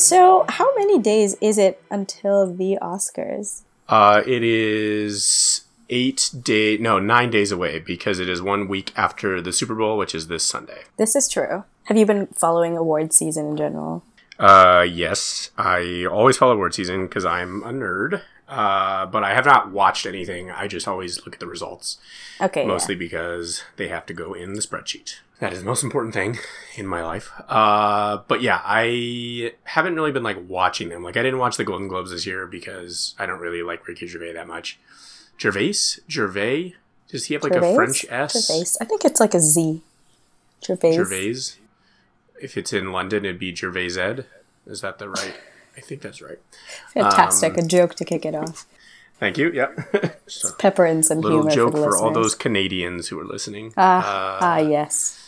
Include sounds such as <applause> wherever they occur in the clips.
So, how many days is it until the Oscars? Uh, it is eight day, no, nine days away because it is one week after the Super Bowl, which is this Sunday. This is true. Have you been following award season in general? Uh, yes, I always follow award season because I'm a nerd. Uh, but I have not watched anything. I just always look at the results. Okay. Mostly yeah. because they have to go in the spreadsheet. That is the most important thing in my life. Uh, but yeah, I haven't really been like watching them. Like I didn't watch the Golden Globes this year because I don't really like Ricky Gervais that much. Gervais? Gervais? Does he have like Gervais? a French S? Gervais. I think it's like a Z. Gervais. Gervais. If it's in London, it'd be Gervais Ed. Is that the right? I think that's right. Fantastic. Um, a joke to kick it off. Thank you. Yep. so, Pepper in some little humor joke for, for all those Canadians who are listening. Ah, uh, ah, yes.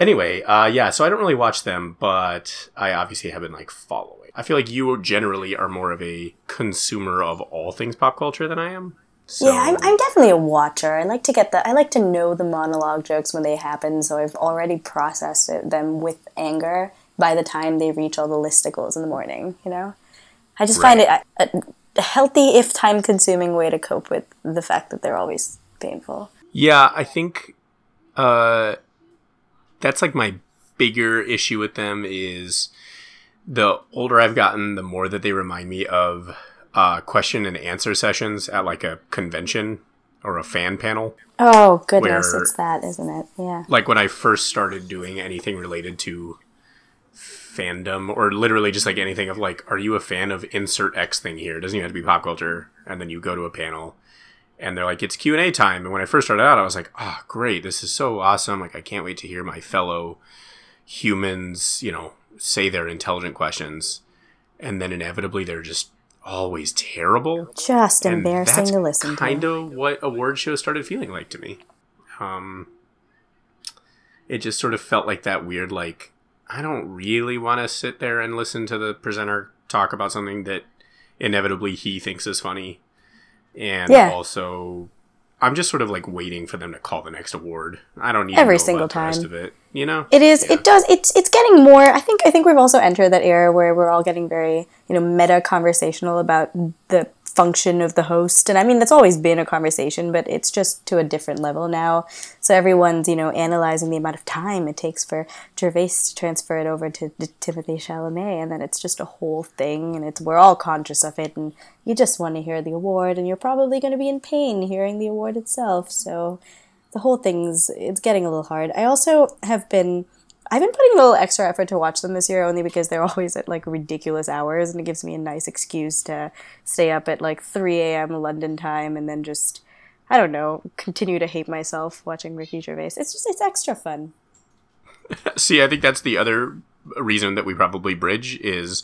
Anyway, uh, yeah. So I don't really watch them, but I obviously have been like following. I feel like you generally are more of a consumer of all things pop culture than I am. So. Yeah, I'm, I'm definitely a watcher. I like to get the I like to know the monologue jokes when they happen, so I've already processed it, them with anger by the time they reach all the listicles in the morning. You know, I just right. find it a, a healthy, if time consuming, way to cope with the fact that they're always painful. Yeah, I think uh, that's like my bigger issue with them is the older I've gotten, the more that they remind me of uh, question and answer sessions at like a convention or a fan panel. Oh goodness, where, it's that, isn't it? Yeah. Like when I first started doing anything related to fandom or literally just like anything of like are you a fan of insert x thing here it doesn't even have to be pop culture and then you go to a panel and they're like it's q&a time. And when i first started out i was like oh great. This is so awesome. Like i can't wait to hear my fellow humans you know say their intelligent questions. And then inevitably they're just always terrible. Just and embarrassing to listen kind to. kind of what award shows started feeling like to me. Um it just sort of felt like that weird like I don't really want to sit there and listen to the presenter talk about something that inevitably he thinks is funny. And yeah. also I'm just sort of like waiting for them to call the next award. I don't need every single time. The rest of it, you know. It is. Yeah. It does. It's it's getting more. I think. I think we've also entered that era where we're all getting very you know meta conversational about the function of the host. And I mean, that's always been a conversation, but it's just to a different level now. So everyone's, you know, analyzing the amount of time it takes for Gervais to transfer it over to, to Timothée Chalamet. And then it's just a whole thing. And it's, we're all conscious of it. And you just want to hear the award. And you're probably going to be in pain hearing the award itself. So the whole thing's, it's getting a little hard. I also have been I've been putting a little extra effort to watch them this year only because they're <laughs> always at like ridiculous hours and it gives me a nice excuse to stay up at like 3 a.m. London time and then just, I don't know, continue to hate myself watching Ricky Gervais. It's just, it's extra fun. <laughs> See, I think that's the other reason that we probably bridge is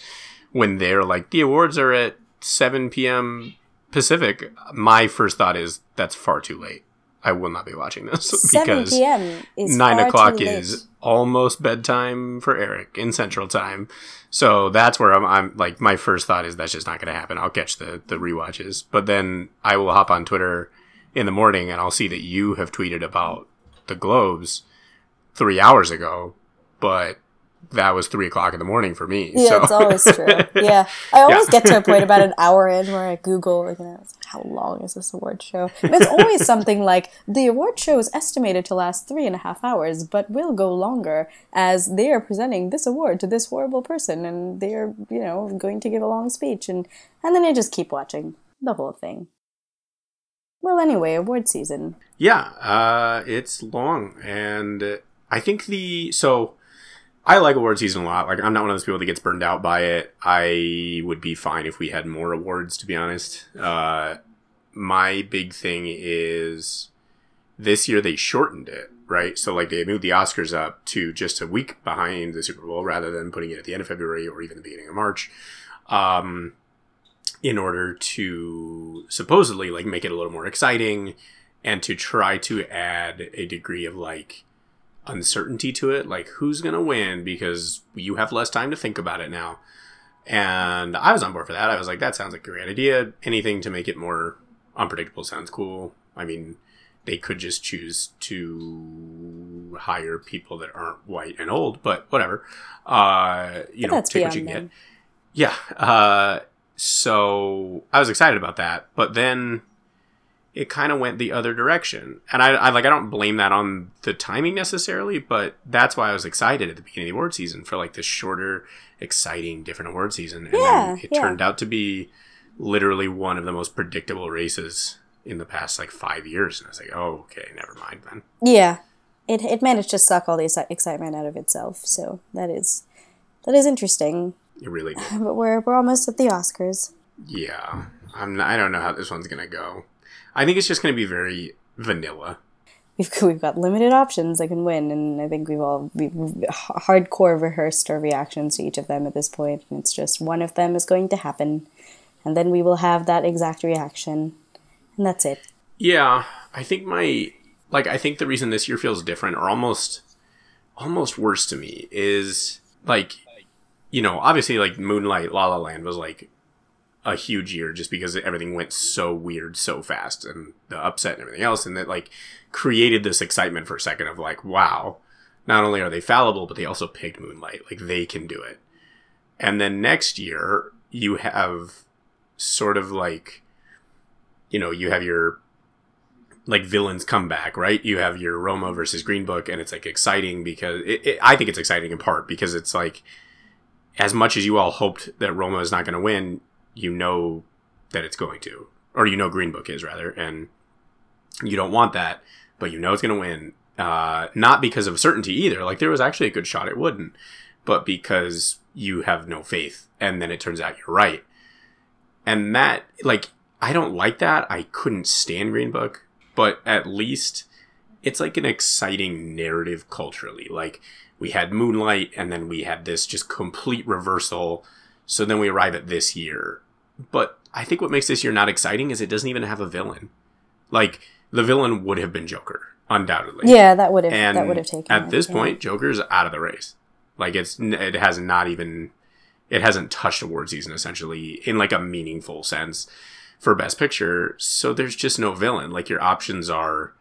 when they're like, the awards are at 7 p.m. Pacific. My first thought is that's far too late. I will not be watching this <laughs> because 7 is nine o'clock is almost bedtime for Eric in Central Time. So that's where I'm, I'm like my first thought is that's just not going to happen. I'll catch the the rewatches, but then I will hop on Twitter in the morning and I'll see that you have tweeted about the Globes three hours ago, but that was three o'clock in the morning for me. Yeah, so. it's always true. <laughs> Yeah, I always yeah. get to a point about an hour in where I Google, you know, how long is this award show? And it's always something like the award show is estimated to last three and a half hours, but will go longer as they are presenting this award to this horrible person, and they are, you know, going to give a long speech, and and then I just keep watching the whole thing. Well, anyway, award season. Yeah, uh, it's long, and I think the so I like award season a lot. Like I'm not one of those people that gets burned out by it. I would be fine if we had more awards, to be honest. Uh, my big thing is this year they shortened it, right? So like they moved the Oscars up to just a week behind the Super Bowl rather than putting it at the end of February or even the beginning of March. Um, in order to supposedly like make it a little more exciting and to try to add a degree of like uncertainty to it, like who's gonna win because you have less time to think about it now. And I was on board for that. I was like, that sounds like a great idea. Anything to make it more unpredictable sounds cool. I mean, they could just choose to hire people that aren't white and old, but whatever. Uh, you But know, take what you can get. Yeah. Uh, so I was excited about that, but then it kind of went the other direction, and I, I like I don't blame that on the timing necessarily, but that's why I was excited at the beginning of the award season for like this shorter, exciting, different award season, and Yeah, then it yeah. turned out to be literally one of the most predictable races in the past like five years, and I was like, oh, okay, never mind then. Yeah, it it managed to suck all the exci- excitement out of itself. So that is that is interesting. It really did. <laughs> But we're we're almost at the Oscars. Yeah, I'm. I don't know how this one's gonna go. I think it's just gonna be very vanilla. We've <laughs> we've got limited options that can win, and I think we've all we've we've hardcore rehearsed our reactions to each of them at this point, and it's just one of them is going to happen, and then we will have that exact reaction, and that's it. Yeah, I think my like I think the reason this year feels different or almost almost worse to me is like you know, obviously like Moonlight La La Land was like a huge year just because everything went so weird so fast and the upset and everything else and that like created this excitement for a second of like wow, not only are they fallible but they also picked Moonlight, like they can do it. And then next year you have sort of like you know, you have your like villains come back, right? You have your Roma versus Green Book, and it's like exciting because it, it, I think it's exciting in part because it's like as much as you all hoped that Roma is not going to win, you know that it's going to, or you know Green Book is rather, and you don't want that, but you know it's going to win. Uh, not because of certainty either. Like there was actually a good shot it wouldn't, but because you have no faith, and then it turns out you're right, and that like I don't like that. I couldn't stand Green Book, but at least it's like an exciting narrative culturally. Like we had Moonlight and then we had this just complete reversal. So then we arrive at this year. But I think what makes this year not exciting is it doesn't even have a villain. Like the villain would have been Joker, undoubtedly. Yeah, that would have And that would have taken at it, this yeah. point, Joker's out of the race. Like it's it has not even it hasn't touched award season essentially in like a meaningful sense for best picture. So there's just no villain. Like your options are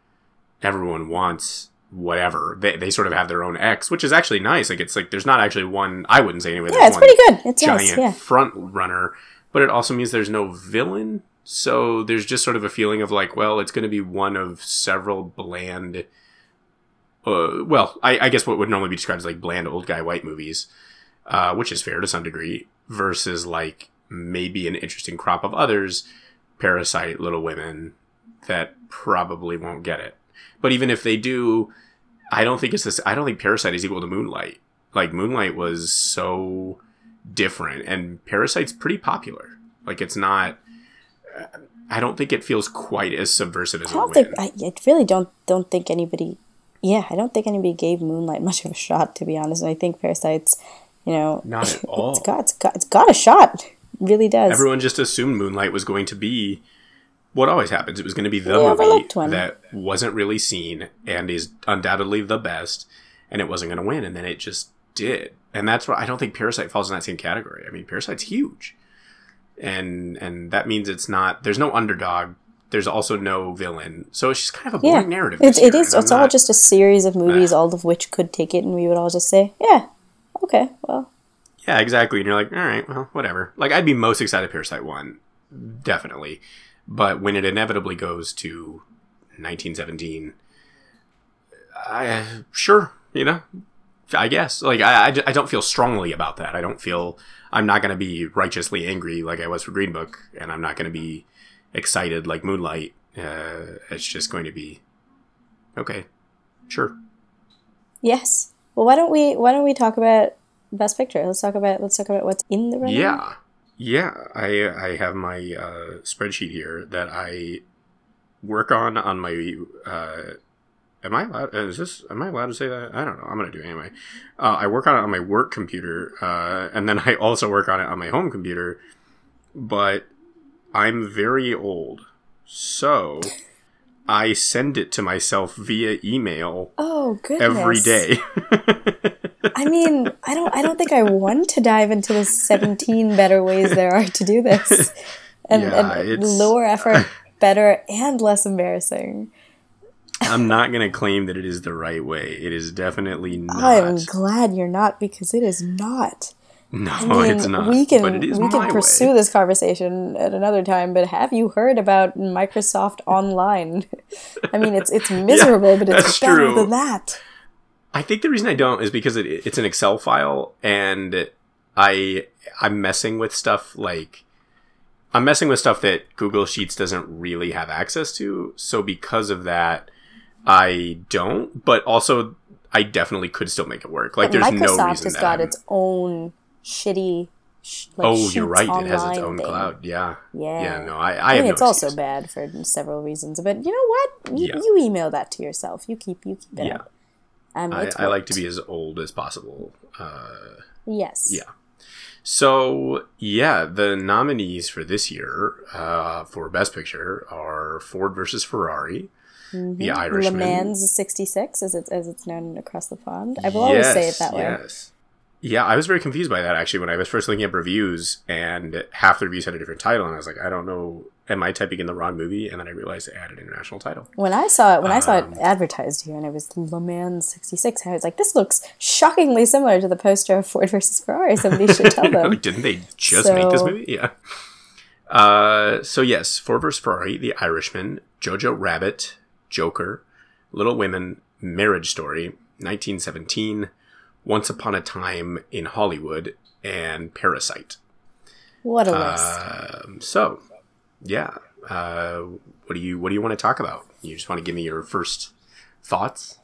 everyone wants whatever. They, they sort of have their own X, which is actually nice. Like it's like there's not actually one. I wouldn't say anyway. Yeah, it's pretty good. It's giant nice. Yeah. front runner, but it also means there's no villain. So there's just sort of a feeling of like, well, it's going to be one of several bland. Uh, well, I, I guess what would normally be described as like bland old guy white movies, uh, which is fair to some degree, versus like maybe an interesting crop of others, Parasite, Little Women, that probably won't get it. But even if they do, I don't think it's this. I don't think Parasite is equal to Moonlight. Like Moonlight was so different, and Parasite's pretty popular. Like it's not. I don't think it feels quite as subversive as I don't think I, I really don't don't think anybody yeah, I don't think anybody gave Moonlight <laughs> much of a shot to be honest. And I think Parasite's, you know, Not at <laughs> all. it's got it's got it's got a shot. It really does. Everyone just assumed Moonlight was going to be what always happens. It was going to be the The movie that wasn't really seen and is undoubtedly the best, and it wasn't going to win, and then it just did. And that's why I don't think Parasite falls in that same category. I mean, Parasite's huge, and and that means it's not. There's no underdog. There's also no villain. So it's just kind of a yeah, narrative. It year, is. It's all just a series of movies, all of which could take it, and we would all just say, yeah, okay, well, Yeah, exactly. And you're like, all right, well, whatever. Like, I'd be most excited if Parasite won, definitely. But when it inevitably goes to 1917, I sure, you know, I guess. Like, I, I, I don't feel strongly about that. I don't feel I'm not going to be righteously angry like I was for Green Book, and I'm not going to be excited like Moonlight. Uh, it's just going to be okay, sure. yes. Well, why don't we why don't we talk about Best Picture? Let's talk about let's talk about what's in the running. Yeah, yeah. I I have my uh, spreadsheet here that I work on on my. Uh, am I allowed? Is this? Am I allowed to say that? I don't know. I'm gonna do it anyway. Uh, I work on it on my work computer, uh, and then I <laughs> also work on it on my home computer. But I'm very old, so I send it to myself via email Oh goodness. every day. <laughs> I mean, I don't I don't think I want to dive into the 17 better ways there are to do this. <laughs> And, Yeah, and it's- lower effort, <laughs> better and less embarrassing. I'm not going to claim that it is the right way. It is definitely not. I'm glad you're not because it is not. no, I mean, it's not. we can but it is we can pursue way. this conversation at another time. But have you heard about Microsoft Online? <laughs> I mean, it's it's miserable, but it's better true. than that. I think the reason I don't is because it, it's an Excel file, and I I'm messing with stuff like I'm messing with stuff that Google Sheets doesn't really have access to. So because of that, I don't. But also, I definitely could still make it work. Like, But there's Microsoft no reason has that got I'm- its own shitty. Sh- like, oh, you're right. It has its own thing. cloud. Yeah. Yeah. Yeah. No, I. I, I mean, no it's also excuse. bad for several reasons, but you know what? You, Yeah. you email that to yourself. You keep you keep it Yeah. up. Um, I, I like to be as old as possible. Uh, yes. Yeah. So yeah, the nominees for this year uh, for Best Picture are Ford versus Ferrari, The Le Irishman, Mans '66, as it's as it's known across the pond. I will always say it that way. Yes. Yeah, I was very confused by that actually when I was first looking up reviews and half the reviews had a different title and I was like, I don't know, am I typing in the wrong movie? And then I realized it had an international title. When I saw it, when I saw Um, it advertised here, and it was Le Mans '66, I was like, "This looks shockingly similar to the poster of Ford versus Ferrari." Somebody should <laughs> tell them. <laughs> Didn't they just make this movie? Yeah. Uh, so yes, Ford vs. Ferrari, The Irishman, Jojo Rabbit, Joker, Little Women, Marriage Story, 1917, Once Upon a Time in Hollywood, and Parasite. What a list! Um, so, yeah. Uh, what do you What do you want to talk about? You just want to give me your first thoughts?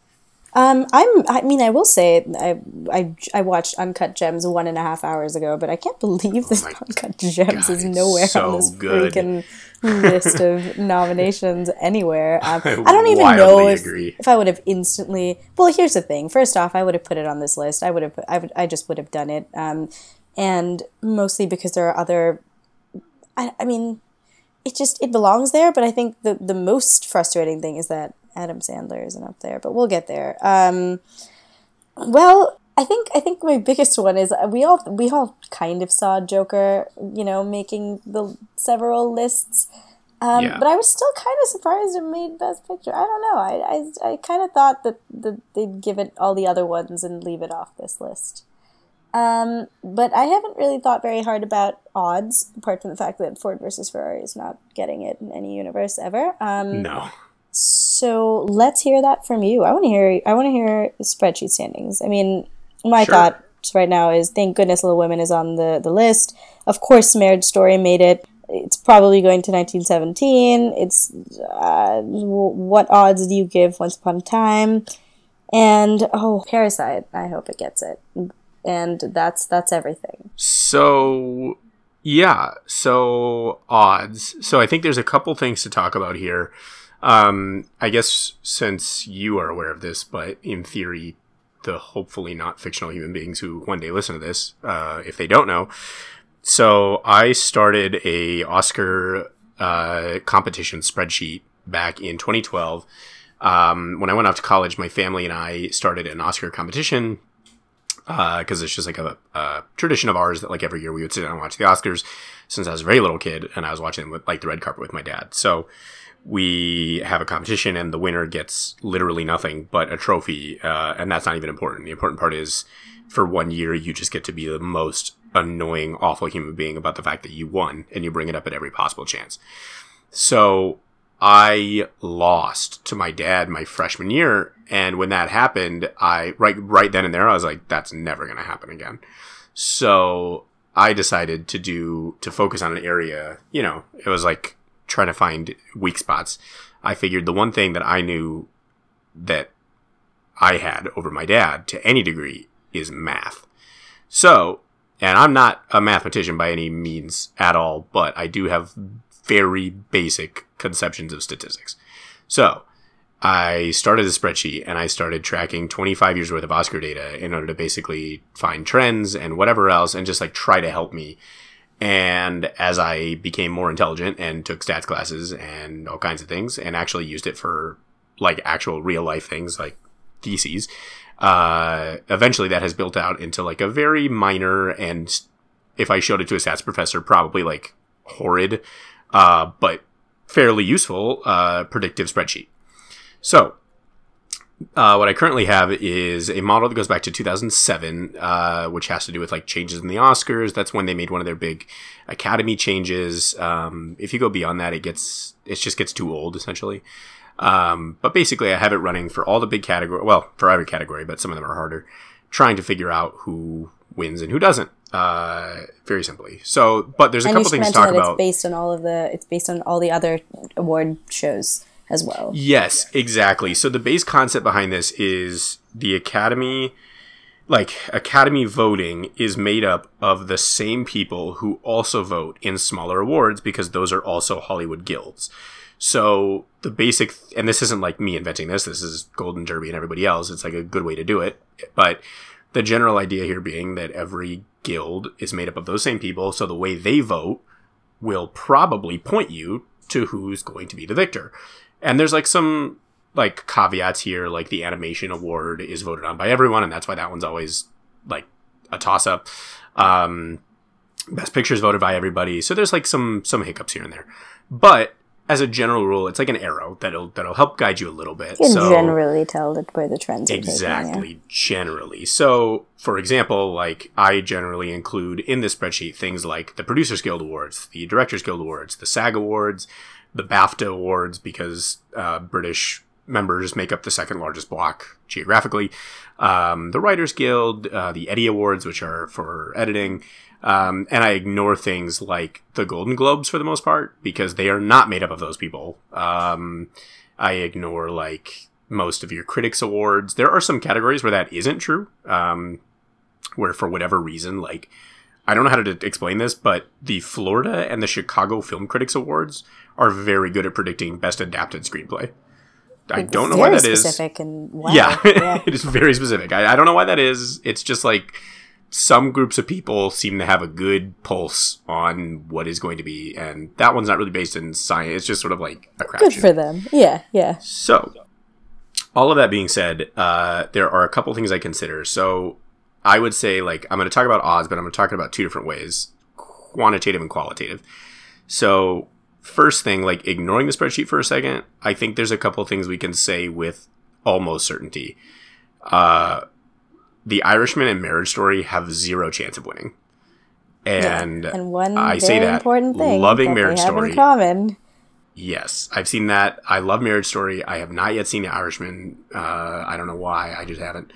Um, I'm. I mean, I will say, I, I, I watched Uncut Gems one and a half hours ago, but I can't <laughs> believe this Oh my Uncut Gems God, is nowhere so on this good. freaking list of <laughs> nominations anywhere. Um, I I don't even know if, agree. if I would have instantly. Well, here's the thing. First off, I would have put it on this list. I would have. I would. I just would have done it. Um, and mostly because there are other. I, I mean, it just it belongs there. But I think the the most frustrating thing is that Adam Sandler isn't up there. But we'll get there. Um, well, I think I think my biggest one is uh, we all we all kind of saw Joker, you know, making the several lists. Um, Yeah. But I was still kind of surprised it made Best Picture. I don't know. I I, I kind of thought that, that they'd give it all the other ones and leave it off this list. Um, but I haven't really thought very hard about odds, apart from the fact that Ford versus Ferrari is not getting it in any universe ever. Um, No. so let's hear that from you. I want to hear. I want to hear spreadsheet standings. I mean, my Sure. thought right now is thank goodness Little Women is on the the list. Of course, Marriage Story made it. It's probably going to 1917. It's uh, what odds do you give Once Upon a Time? And oh, Parasite. I hope it gets it. And that's that's everything. So, yeah. So, odds. So, I think there's a couple things to talk about here. Um, I guess since you are aware of this, but in theory, the hopefully not fictional human beings who one day listen to this, uh, if they don't know. So, I started a Oscar uh, competition spreadsheet back in 2012. Um, when I went off to college, my family and I started an Oscar competition because it's just like a, a tradition of ours that like every year we would sit down and watch the Oscars since I was a very little kid and I was watching them with like the red carpet with my dad. So we have a competition and the winner gets literally nothing but a trophy, uh, and that's not even important. The important part is for one year you just get to be the most annoying, awful human being about the fact that you won and you bring it up at every possible chance. So I lost to my dad my freshman year, and when that happened, I right right then and there I was like, that's never gonna happen again. So I decided to do to focus on an area. You know, it was like trying to find weak spots. I figured the one thing that I knew that I had over my dad to any degree is math. So, and I'm not a mathematician by any means at all, but I do have very basic conceptions of statistics. So, I started a spreadsheet and I started tracking 25 years worth of Oscar data in order to basically find trends and whatever else and just like try to help me. And as I became more intelligent and took stats classes and all kinds of things and actually used it for like actual real life things like theses, uh, eventually that has built out into like a very minor and if I showed it to a stats professor, probably like horrid, uh, but fairly useful, uh, predictive spreadsheet. So uh, what I currently have is a model that goes back to 2007, uh, which has to do with like changes in the Oscars. That's when they made one of their big Academy changes. Um, if you go beyond that, it gets it just gets too old essentially. Um, but basically, I have it running for all the big category. Well, for every category, but some of them are harder. Trying to figure out who wins and who doesn't. Uh, very simply. So, but there's a and couple things to talk about. it's based on all of the. It's based on all the other award shows as well. Yes, exactly. So the base concept behind this is the Academy, like Academy voting, is made up of the same people who also vote in smaller awards because those are also Hollywood guilds. So the basic, and this isn't like me inventing this. This is Golden Derby and everybody else. It's like a good way to do it. But the general idea here being that every guild is made up of those same people. So the way they vote will probably point you to who's going to be the victor. And there's like some like caveats here, like the animation award is voted on by everyone, and that's why that one's always like a toss up. Um, best pictures voted by everybody, so there's like some some hiccups here and there. But as a general rule, it's like an arrow that'll that'll help guide you a little bit. You can so generally tell that where the trends are exactly, taking, generally. So, for example, like I generally include in this spreadsheet things like the Producers Guild Awards, the Directors Guild Awards, the SAG Awards, the BAFTA Awards, because uh, British members make up the second largest block geographically. Um, the Writers Guild, uh, the Eddie Awards, which are for editing. Um, and I ignore things like the Golden Globes for the most part because they are not made up of those people. Um, I ignore like most of your critics awards. There are some categories where that isn't true. Um, where for whatever reason, like I don't know how to explain this, but the Florida and the Chicago Film Critics Awards are very good at predicting best adapted screenplay. I It's don't know why that is. specific and wow. Yeah, <laughs> yeah. it is very specific. I, I don't know why that is. It's just like some groups of people seem to have a good pulse on what is going to be, and that one's not really based in science. It's just sort of like a crapshoot. Good for them. Yeah, yeah. So, all of that being said, uh, there are a couple things I consider. So, I would say, like, I'm going to talk about odds, but I'm going to talk about two different ways quantitative and qualitative. So, first thing, like, ignoring the spreadsheet for a second, I think there's a couple things we can say with almost certainty. Uh, the Irishman and Marriage Story have zero chance of winning. And, And one I very say that important thing loving that Marriage Story. in common. Yes, I've seen that. I love Marriage Story. I have not yet seen The Irishman. Uh, I don't know why. I just haven't.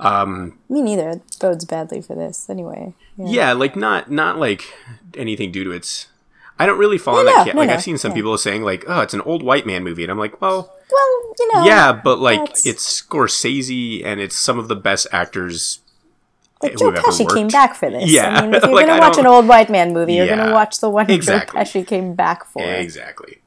Um, Me neither. It bodes badly for this anyway. Yeah. yeah, like not not like anything due to its. I don't really fall in No, that. no, no, like I've seen some yeah. people saying like, "Oh, it's an old white man movie," and I'm like, "Well, Well, you know. yeah, but like that's- it's Scorsese and it's some of the best actors." Like Joe Pesci came back for this. Yeah, I mean, if <laughs> you're like, gonna watch an old white man movie, you're gonna watch the one exactly. Joe Pesci came back for. Exactly.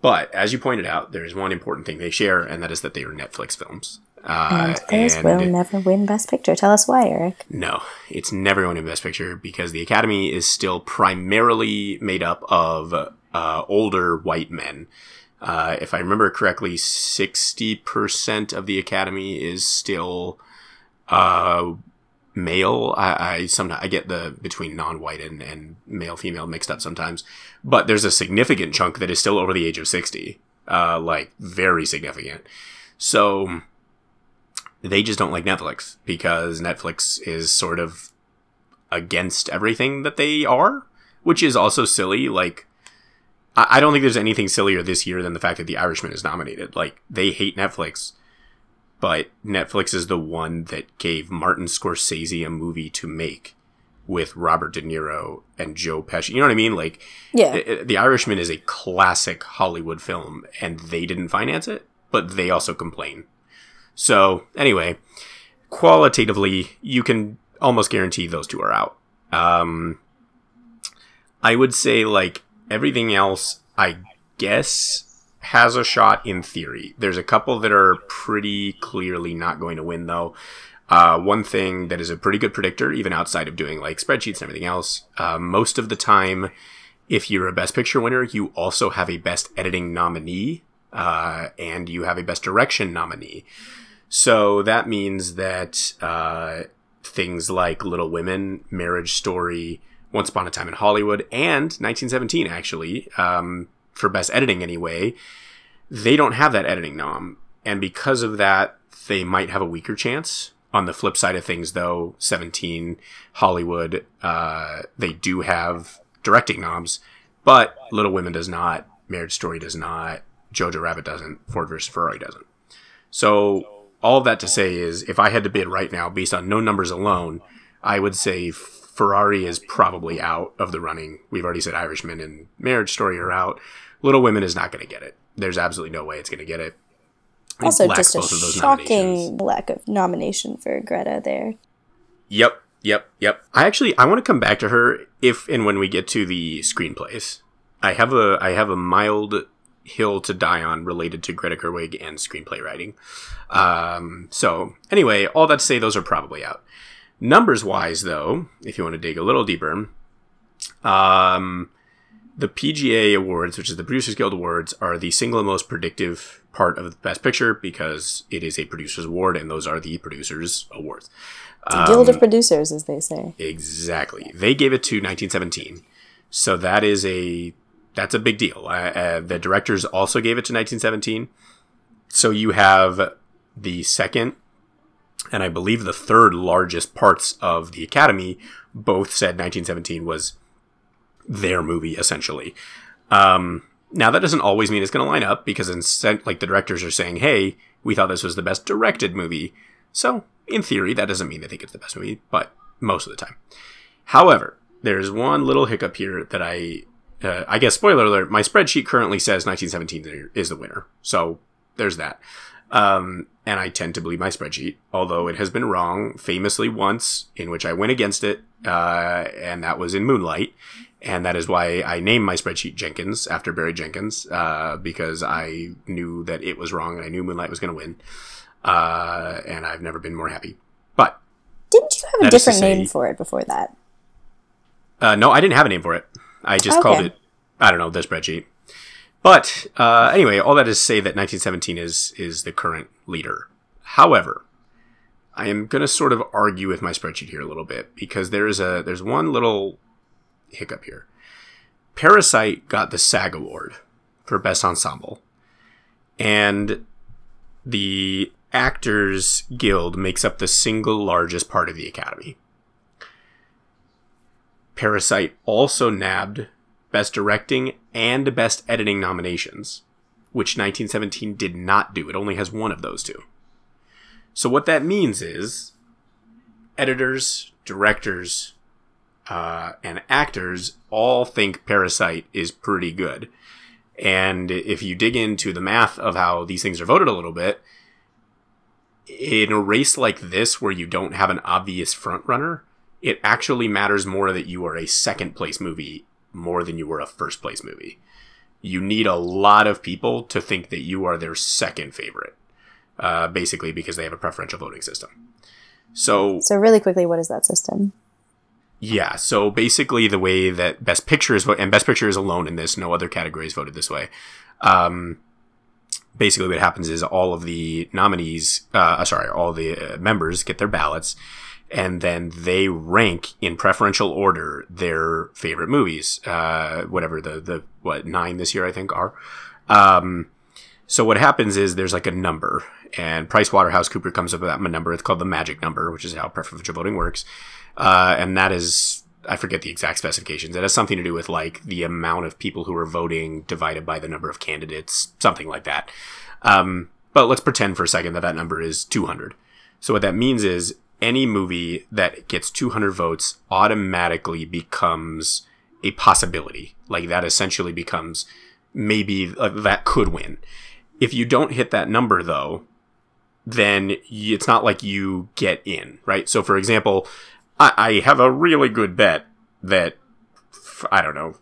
But as you pointed out, there is one important thing they share, and that is that they are Netflix films. Uh, And those and- will never win Best Picture. Tell us why, Eric. No, it's never going to Best Picture because the Academy is still primarily made up of uh, older white men. Uh, if I remember correctly, sixty percent of the Academy is still uh, male. I, I sometimes I get the between non-white and, and male female mixed up sometimes, but there's a significant chunk that is still over the age of sixty, uh, like very significant. So they just don't like Netflix because Netflix is sort of against everything that they are, which is also silly. Like, I, don't think there's anything sillier this year than the fact that The Irishman is nominated. Like, they hate Netflix, but Netflix is the one that gave Martin Scorsese a movie to make with Robert De Niro and Joe Pesci. You know what I mean? Like, Yeah. i- The Irishman is a classic Hollywood film, and they didn't finance it, but they also complain. So, anyway, qualitatively, you can almost guarantee those two are out. Um, I would say, like, everything else, I guess, has a shot in theory. There's a couple that are pretty clearly not going to win, though. Uh, one thing that is a pretty good predictor, even outside of doing like spreadsheets and everything else, uh, most of the time, if you're a Best Picture winner, you also have a Best Editing nominee, uh, and you have a Best Direction nominee. So that means that uh, things like Little Women, Marriage Story, Once Upon a Time in Hollywood, and 1917, actually, um, for Best Editing anyway, they don't have that editing nom. And because of that, they might have a weaker chance. On the flip side of things, though, 17, Hollywood, uh, they do have directing noms, but Little Women does not, Marriage Story does not, Jojo Rabbit doesn't, Ford vs. Ferrari doesn't. So, all that to say is, if I had to bid right now based on no numbers alone, I would say Ferrari is probably out of the running. We've already said Irishman and Marriage Story are out. Little Women is not going to get it. There's absolutely no way it's going to get it. It Also, just a both of those nominations. shocking lack of nomination for Greta there. Yep, yep, yep. I actually I want to come back to her if and when we get to the screenplays. I have a I have a mild hill to die on related to Greta Gerwig and screenplay writing. Um, so anyway, all that to say, those are probably out. Numbers wise, though, if you want to dig a little deeper, um, the PGA Awards, which is the Producers Guild Awards, are the single most predictive part of the Best Picture because it is a Producers Award, and those are the Producers Awards. The Guild of Producers, as they say. Exactly. They gave it to 1917. So that is a that's a big deal. Uh, uh, the directors also gave it to 1917. So you have the second and I believe the third largest parts of the Academy both said 1917 was their movie essentially. Um, now that doesn't always mean it's going to line up because instead, like the directors are saying, "Hey, we thought this was the best directed movie." So in theory, that doesn't mean they think it's the best movie, but most of the time. However, there's one little hiccup here that I, uh, I guess, spoiler alert, my spreadsheet currently says 1917 is the winner. So there's that. Um, and I tend to believe my spreadsheet, although it has been wrong famously once, in which I went against it, uh, and that was in Moonlight. And that is why I named my spreadsheet Jenkins after Barry Jenkins, uh, because I knew that it was wrong and I knew Moonlight was going to win. Uh, and I've never been more happy. But Didn't you have a That is to different name for it before that? Uh, no, I didn't have a name for it. I just called it, I don't know, the spreadsheet. But uh, anyway, all that is to say that 1917 is is the current leader. However, I am going to sort of argue with my spreadsheet here a little bit because there is a there's one little hiccup here. Parasite got the SAG award for best ensemble, and the Actors Guild makes up the single largest part of the Academy. Parasite also nabbed Best Directing and Best Editing nominations, which 1917 did not do. It only has one of those two. So, what that means is editors, directors, uh, and actors all think Parasite is pretty good. And if you dig into the math of how these things are voted a little bit, in a race like this where you don't have an obvious front runner, it actually matters more that you are a second place movie more than you were a first place movie. You need a lot of people to think that you are their second favorite, uh, basically because they have a preferential voting system. So So really quickly, what is that system? yeah, so basically the way that Best Picture is, and Best Picture is alone in this, no other categories voted this way. Um, basically what happens is all of the nominees, uh, sorry, all the uh, members get their ballots, and then they rank in preferential order their favorite movies, uh, whatever the, the, what, nine this year I think are. Um, so what happens is there's like a number, and Price Waterhouse Cooper comes up with that number. It's called the magic number, which is how preferential voting works. Uh, and that is, I forget the exact specifications. It has something to do with like the amount of people who are voting divided by the number of candidates, something like that. Um, but let's pretend for a second that that number is 200. So what that means is any movie that gets 200 votes automatically becomes a possibility. Like that essentially becomes maybe uh, that could win. If you don't hit that number though, then it's not like you get in, right? So for example, I, I have a really good bet that I don't know,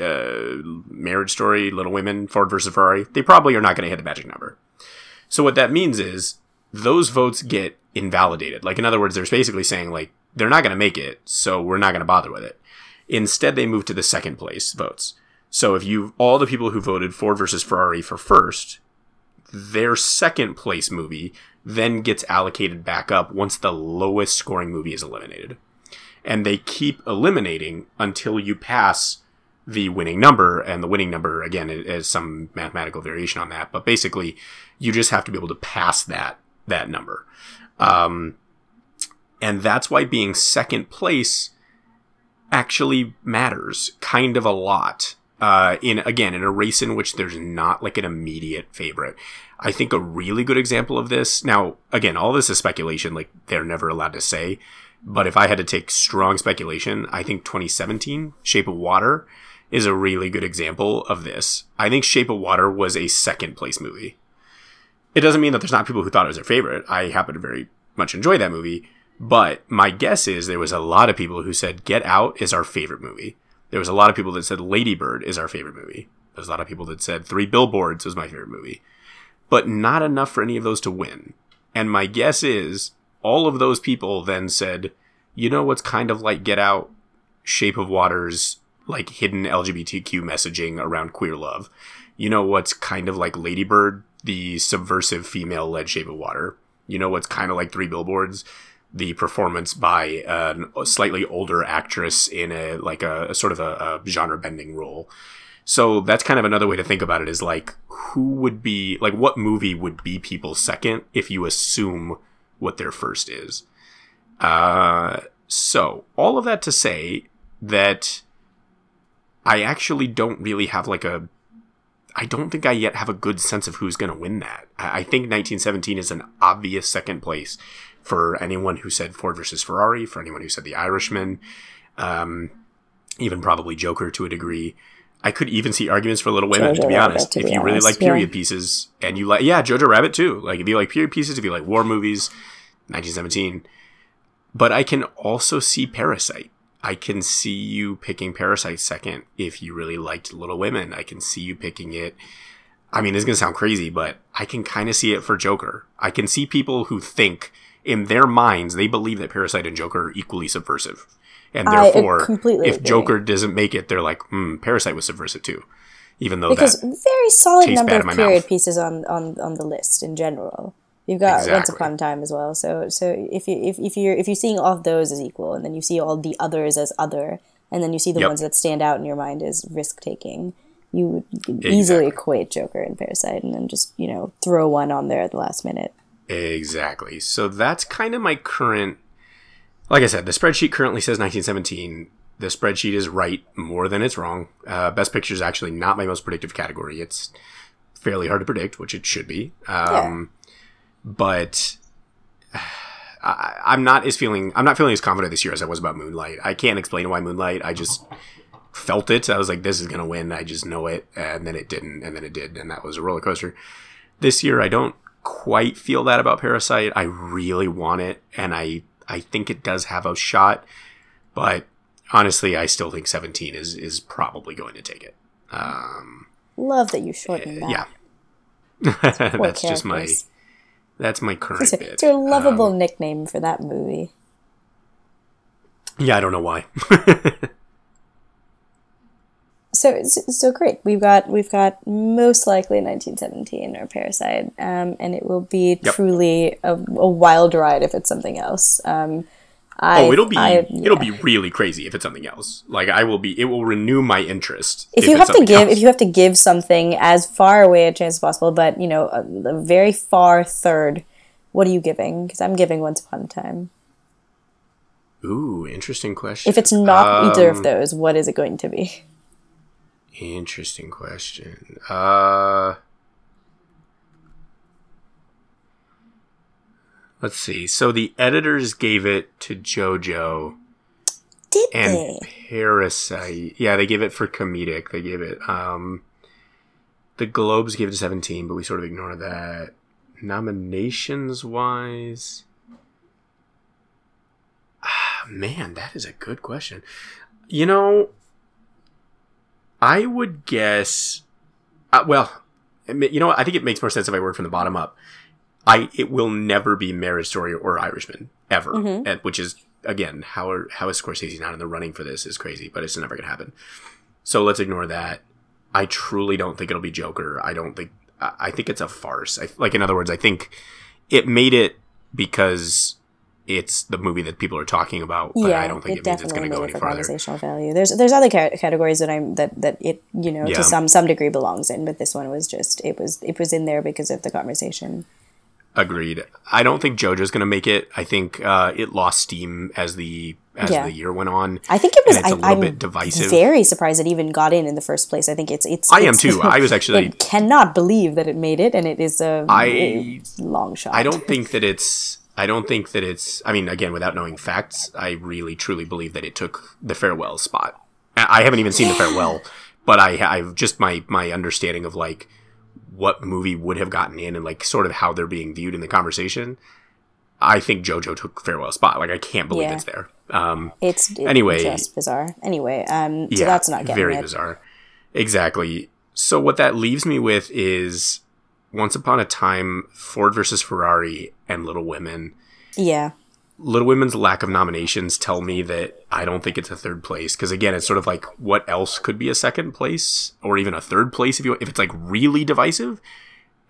uh, Marriage Story, Little Women, Ford versus Ferrari. They probably are not going to hit the magic number. So what that means is those votes get invalidated. Like in other words, they're basically saying like they're not going to make it, so we're not going to bother with it. Instead, they move to the second place votes. So if you all the people who voted Ford versus Ferrari for first, their second place movie then gets allocated back up once the lowest scoring movie is eliminated. And they keep eliminating until you pass the winning number, and the winning number again is some mathematical variation on that. But basically, you just have to be able to pass that that number, um, and that's why being second place actually matters kind of a lot. Uh, in again in a race in which there's not like an immediate favorite. I think a really good example of this. Now, again, all this is speculation. Like they're never allowed to say. But if I had to take strong speculation, I think 2017 Shape of Water is a really good example of this. I think Shape of Water was a second place movie. It doesn't mean that there's not people who thought it was their favorite. I happen to very much enjoy that movie. But my guess is there was a lot of people who said Get Out is our favorite movie. There was a lot of people that said Lady Bird is our favorite movie. There's a lot of people that said Three Billboards was my favorite movie. But not enough for any of those to win. And my guess is all of those people then said, you know what's kind of like Get Out, Shape of Water's like hidden LGBTQ messaging around queer love. You know what's kind of like Lady Bird, the subversive female led Shape of Water. You know what's kind of like Three Billboards, the performance by a slightly older actress in a like a, a sort of a, a genre bending role. So that's kind of another way to think about it is like who would be like what movie would be people's second if you assume what their first is. Uh, so all of that to say that I actually don't really have like a. I don't think I yet have a good sense of who's going to win that. I think 1917 is an obvious second place for anyone who said Ford versus Ferrari, for anyone who said The Irishman, um, even probably Joker to a degree. I could even see arguments for Little Women, Jojo to be Rabbit, honest. To if be you honest, really like period yeah. pieces and you like, yeah, Jojo Rabbit too. Like if you like period pieces, if you like war movies, 1917. But I can also see Parasite. I can see you picking Parasite second if you really liked Little Women. I can see you picking it. I mean, it's going to sound crazy, but I can kind of see it for Joker. I can see people who think in their minds they believe that Parasite and Joker are equally subversive. And therefore, if agree. Joker doesn't make it, they're like, hmm, Parasite was subversive too. Even though because very solid number of period mouth. pieces on, on, on the list in general. You've got exactly. Once Upon a Time as well. So so if you if, if you're if you're seeing all of those as equal, and then you see all the others as other, and then you see the yep. ones that stand out in your mind as risk taking, you would exactly. easily equate Joker and Parasite, and then just you know throw one on there at the last minute. Exactly. So that's kind of my current. Like I said, the spreadsheet currently says 1917. The spreadsheet is right more than it's wrong. Uh, Best Picture is actually not my most predictive category. It's fairly hard to predict, which it should be. Um, yeah but I, am not as feeling I'm not feeling as confident this year as I was about Moonlight. I can't explain why Moonlight. I just felt it. I was like, this is gonna win. I just know it, and then it didn't, and then it did, and that was a roller coaster. This year, I don't quite feel that about Parasite. I really want it, and I I think it does have a shot, but honestly, I still think 17 is is probably going to take it. Um, Love that you shortened that. Yeah, <laughs> that's just my that's my current it's, It's your lovable um, nickname for that movie. Yeah, I don't know why. <laughs> so so great. We've got we've got most likely 1917 or Parasite, um, and it will be yep. truly a, a, wild ride if it's something else. Um, I, oh, it'll be I, yeah. it'll be really crazy if it's something else. Like I will be, it will renew my interest. If, if you have to give, else. if you have to give something as far away a chance as possible, but you know, a, a very far third, what are you giving? Because I'm giving Once Upon a Time. Ooh, interesting question. If it's not um, either of um, those, what is it going to be? Interesting question. Uh Let's see. So the editors gave it to JoJo. Did and they? Parasite. Yeah, they gave it for comedic. They gave it. Um, the Globes gave it to 17, but we sort of ignore that. Nominations wise. Ah, man, that is a good question. You know, I would guess. Uh, well, you know, I think it makes more sense if I work from the bottom up. I it will never be Marriage Story or Irishman ever, mm-hmm. and, which is again how are, how is Scorsese not in the running for this is crazy, but it's never gonna happen. So let's ignore that. I truly don't think it'll be Joker. I don't think. I think it's a farce. I, like in other words, I think it made it because it's the movie that people are talking about, but I don't think it, means it's going to go any farther. value. There's there's other ca- categories that I'm that that it you know Yeah. to some some degree belongs in, but this one was just it was it was in there because of the conversation. Agreed. I don't think JoJo's going to make it. I think uh, it lost steam as the as Yeah. the year went on. I think it was. It's a I, little I'm bit divisive. very surprised it even got in in the first place. I think it's it's. I am too. I was <laughs> actually. I cannot believe that it made it, and it is a I- long shot. I don't think that it's. I don't think that it's. I mean, again, without knowing facts, I really truly believe that it took the farewell spot. I I haven't even seen the farewell, but I I've just my my understanding of like what movie would have gotten in and like sort of how they're being viewed in the conversation. I think JoJo took farewell spot. Like I can't believe Yeah. it's there. Um, It's it- Anyway. just bizarre. Anyway, um, so yeah, that's not getting very it. bizarre. Exactly. So what that leaves me with is Once Upon a Time, Ford versus Ferrari, and Little Women. Yeah, Little Women's lack of nominations tell me that I don't think it's a third place because again, it's sort of like what else could be a second place or even a third place if you if it's like really divisive,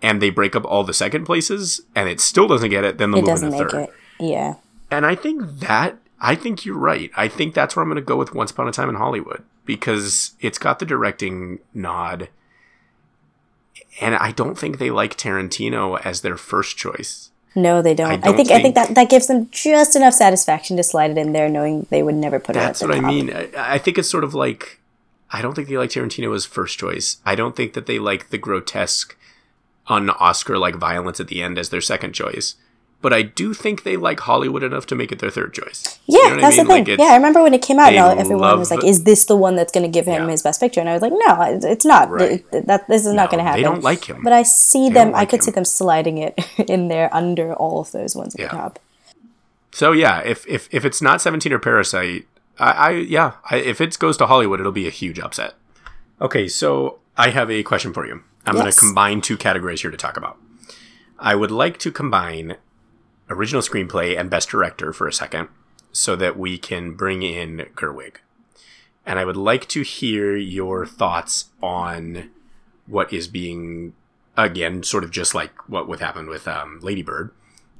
and they break up all the second places and it still doesn't get it, then they'll it move doesn't into make third. it. Yeah, And I think that I think you're right. I think that's where I'm going to go with Once Upon a Time in Hollywood because it's got the directing nod. And I don't think they like Tarantino as their first choice. No, they don't. I, don't think, I think think- that that gives them just enough satisfaction to slide it in there, knowing they would never put That's it at what the I mean. I, I think it's sort of like I don't think they like Tarantino as first choice. I don't think that they like the grotesque, un Oscar like violence at the end as their second choice. But I do think they like Hollywood enough to make it their third choice. Yeah, You know what I that's mean? the thing. Like, yeah, I remember when it came out, and everyone was like, "Is this the one that's going to give him Yeah. his best picture?" And I was like, "No, it's not. Right. It- that this is not going to happen." they don't like him. But I see They them. don't I like could see them sliding it <laughs> in there under all of those ones at Yeah. the top. So yeah, if if if it's not Seventeen or Parasite, I, I yeah, I, if it goes to Hollywood, it'll be a huge upset. Okay, so I have a question for you. I'm going to combine two categories here to talk about. I would like to combine original screenplay and best director for a second, so that we can bring in Gerwig, and I would like to hear your thoughts on what is being again sort of just like what would happen with um, Lady Bird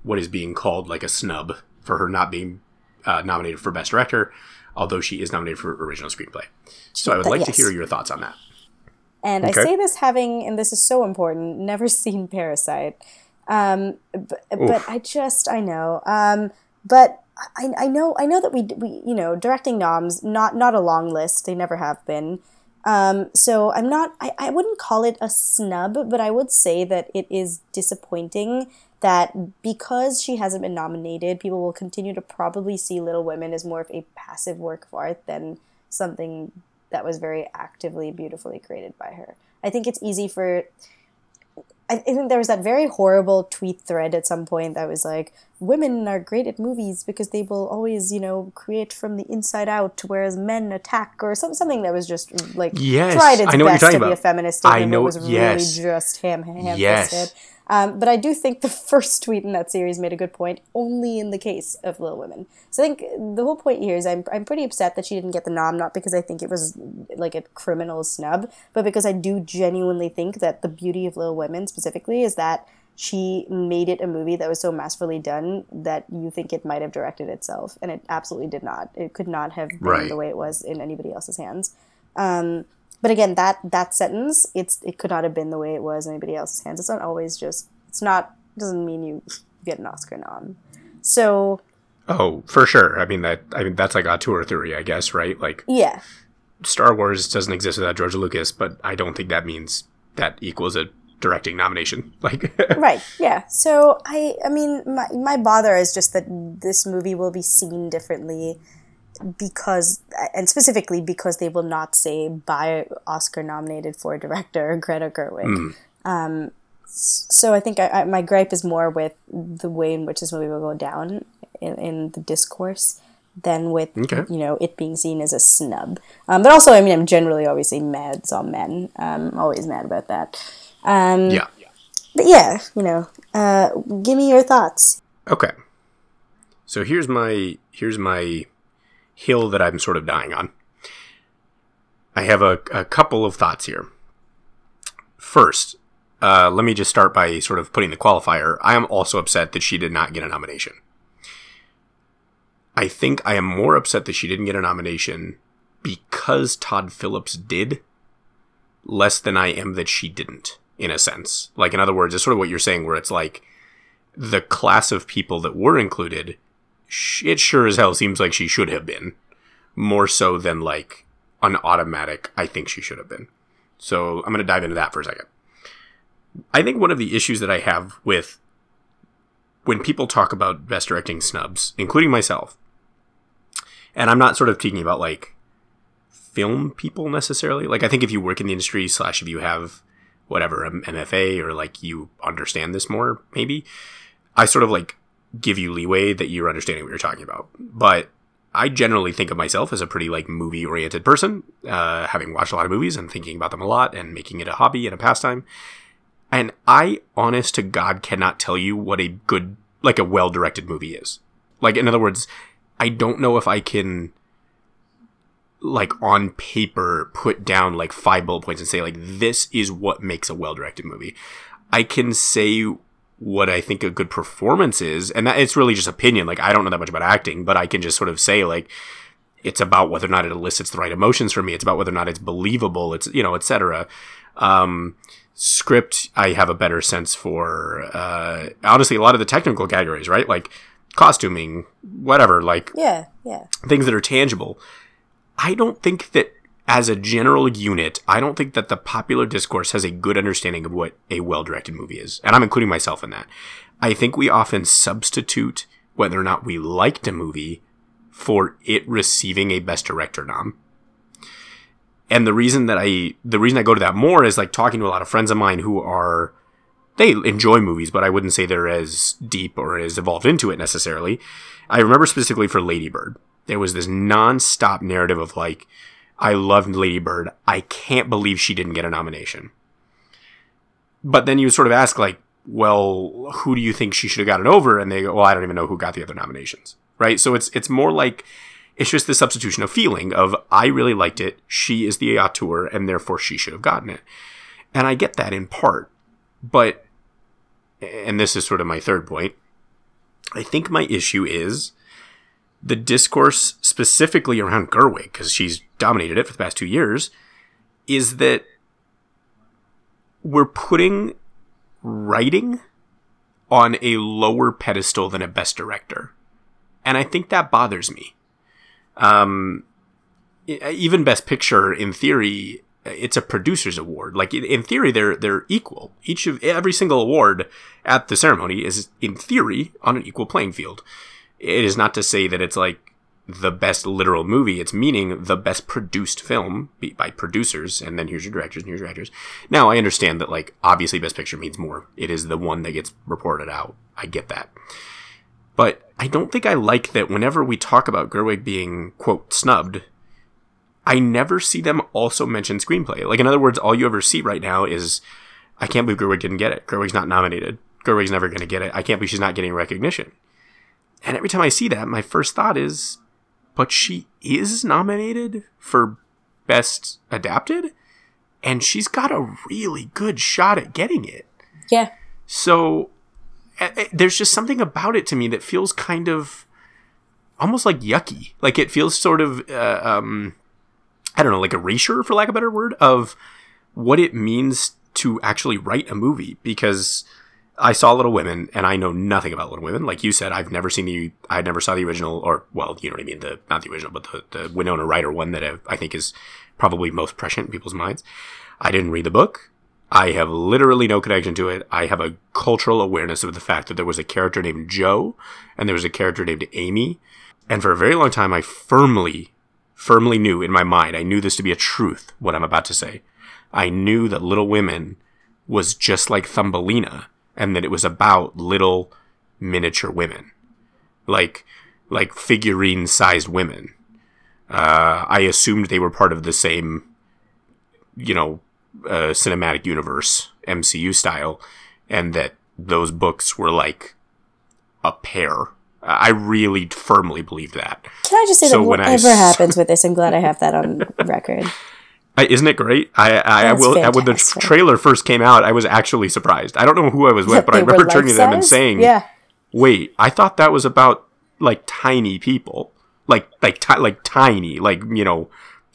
what is being called like a snub for her not being uh, nominated for best director, although she is nominated for original screenplay. So I would That- like to hear your thoughts on that. And I say this having, and this is so important, never <laughs> seen Parasite. Um, but, but I just, I know. Um, but I, I know, I know that we, we, you know, directing noms, not, not a long list. They never have been. Um, so I'm not, I, I wouldn't call it a snub, but I would say that it is disappointing that because she hasn't been nominated, people will continue to probably see Little Women as more of a passive work of art than something that was very actively, beautifully created by her. I think it's easy for. I think there was that very horrible tweet thread at some point that was like, women are great at movies because they will always, you know, create from the inside out, whereas men attack, or some, something that was just like Yes, tried its I know what you're best to talking be a about. feminist I know- but was yes. really just ham ham Yes. fisted. Um, but I do think the <laughs> first tweet in that series made a good point, only in the case of Little Women. So I think the whole point here is I'm, I'm pretty upset that she didn't get the nom, not because I think it was like a criminal snub, but because I do genuinely think that the beauty of Little Women specifically is that she made it a movie that was so masterfully done that you think it might have directed itself, and it absolutely did not. It could not have been Right. the way it was in anybody else's hands. Um, but again, that that sentence, it's it could not have been the way it was in anybody else's hands. It's not always just. It's not doesn't mean you get an Oscar nom. So Oh, for sure. I mean that. I mean that's like auteur theory, I guess, right? Like yeah, Star Wars doesn't exist without George Lucas, but I don't think that means that equals a directing nomination. <laughs> Like, right, yeah. So I I mean my my bother is just that this movie will be seen differently because and specifically because they will not say by Oscar nominated for director <laughs> Greta Gerwig. Um, so I think I, I, my gripe is more with the way in which this movie will go down in, in the discourse than with Okay. you know it being seen as a snub. Um, but also, I mean, I'm generally obviously mad. It's all men. Um, I'm always mad about that. Um, yeah. but yeah, you know, uh, give me your thoughts. Okay. So here's my here's my hill that I'm sort of dying on. I have a, a couple of thoughts here. First, uh, let me just start by sort of putting the qualifier. I am also upset that she did not get a nomination. I think I am more upset that she didn't get a nomination because Todd Phillips did, less than I am that she didn't, in a sense. Like, in other words, it's sort of what you're saying, where it's like the class of people that were included, it sure as hell seems like she should have been, more so than like an automatic, I think she should have been. So I'm going to dive into that for a second. I think one of the issues that I have with when people talk about best directing snubs, including myself, and I'm not sort of talking about like film people necessarily. Like I think if you work in the industry slash if you have whatever an MFA or like you understand this more, maybe I sort of like give you leeway that you're understanding what you're talking about. But I generally think of myself as a pretty like movie oriented person, uh, having watched a lot of movies and thinking about them a lot and making it a hobby and a pastime. And I, honest to God, cannot tell you what a good, like a well directed movie is. Like, in other words, I don't know if I can like on paper put down like five bullet points and say like this is what makes a well-directed movie. I can say what I think a good performance is, and that it's really just opinion. Like I don't know that much about acting, but I can just sort of say like it's about whether or not it elicits the right emotions for me. It's about whether or not it's believable. It's you know, etc. Um, script, I have a better sense for. Uh, honestly, a lot of the technical categories, right? Like costuming, whatever. Like yeah, yeah, things that are tangible. I don't think that as a general unit, I don't think that the popular discourse has a good understanding of what a well directed movie is. And I'm including myself in that. I think we often substitute whether or not we liked a movie for it receiving a best director nom. And the reason that I the reason I go to that more is like talking to a lot of friends of mine who are they enjoy movies, but I wouldn't say they're as deep or as evolved into it necessarily. I remember specifically for Lady Bird there was this non-stop narrative of like, I loved Lady Bird. I can't believe she didn't get a nomination. But then you sort of ask like, well, who do you think she should have gotten over? And they go, well, I don't even know who got the other nominations. Right. So it's, it's more like, it's just the substitution of feeling of I really liked it. She is the auteur and therefore she should have gotten it. And I get that in part, but, and this is sort of my third point. I think my issue is the discourse specifically around Gerwig, because she's dominated it for the past two years, is that we're putting writing on a lower pedestal than a best director. And I think that bothers me. Um, even best picture in theory, it's a producer's award. Like in theory, they're, they're equal. Each of every single award at the ceremony is in theory on an equal playing field it is not to say that it's like the best literal movie. It's meaning the best produced film by producers, and then here's your directors and here's your actors. Now I understand that like obviously best picture means more. It is the one that gets reported out. I get that. But I don't think I like that whenever we talk about Gerwig being quote snubbed, I never see them also mention screenplay. Like in other words, all you ever see right now is I can't believe Gerwig didn't get it. Gerwig's not nominated. Gerwig's never going to get it. I can't believe she's not getting recognition. And every time I see that, my first thought is, but she is nominated for Best Adapted, and she's got a really good shot at getting it. Yeah. So there's just something about it to me that feels kind of almost like yucky. Like it feels sort of, uh, um, I don't know, like erasure, for lack of a better word, of what it means to actually write a movie because I saw Little Women, and I know nothing about Little Women. Like you said, I've never seen the, I never saw the original, or well, you know what I mean, the not the original, but the, the Winona Ryder one that uh, I think is probably most prescient in people's minds. I didn't read the book. I have literally no connection to it. I have a cultural awareness of the fact that there was a character named Jo, and there was a character named Amy, and for a very long time, I firmly, firmly knew in my mind, I knew this to be a truth. What I'm about to say, I knew that Little Women was just like Thumbelina and that it was about little miniature women, like like figurine sized women. Uh, I assumed they were part of the same, you know, uh, cinematic universe MCU style, and that those books were like a pair. I really firmly believe that. Can I just say so that whatever I... happens with this, I'm glad I have that on <laughs> record. I, isn't it great? I I, I will. When the trailer first came out, I was actually surprised. I don't know who I was with, but I remember turning to them and saying, "Yeah, wait, I thought that was about like tiny people, like like ti- like tiny, like you know,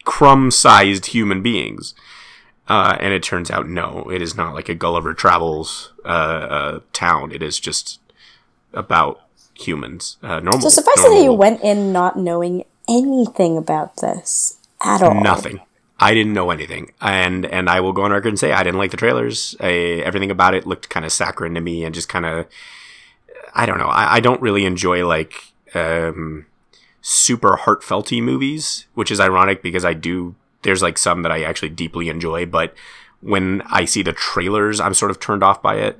crumb-sized human beings. Uh, and it turns out no, it is not like a Gulliver Travels uh, uh, town. It is just about humans, uh, normal. So suffice it that you went in not knowing anything about this at all. Nothing. I didn't know anything, and and I will go on record and say I didn't like the trailers. I, everything about it looked kind of saccharine to me, and just kind of, I don't know. I, I don't really enjoy like um, super heartfelty movies, which is ironic because I do. There's like some that I actually deeply enjoy, but when I see the trailers, I'm sort of turned off by it.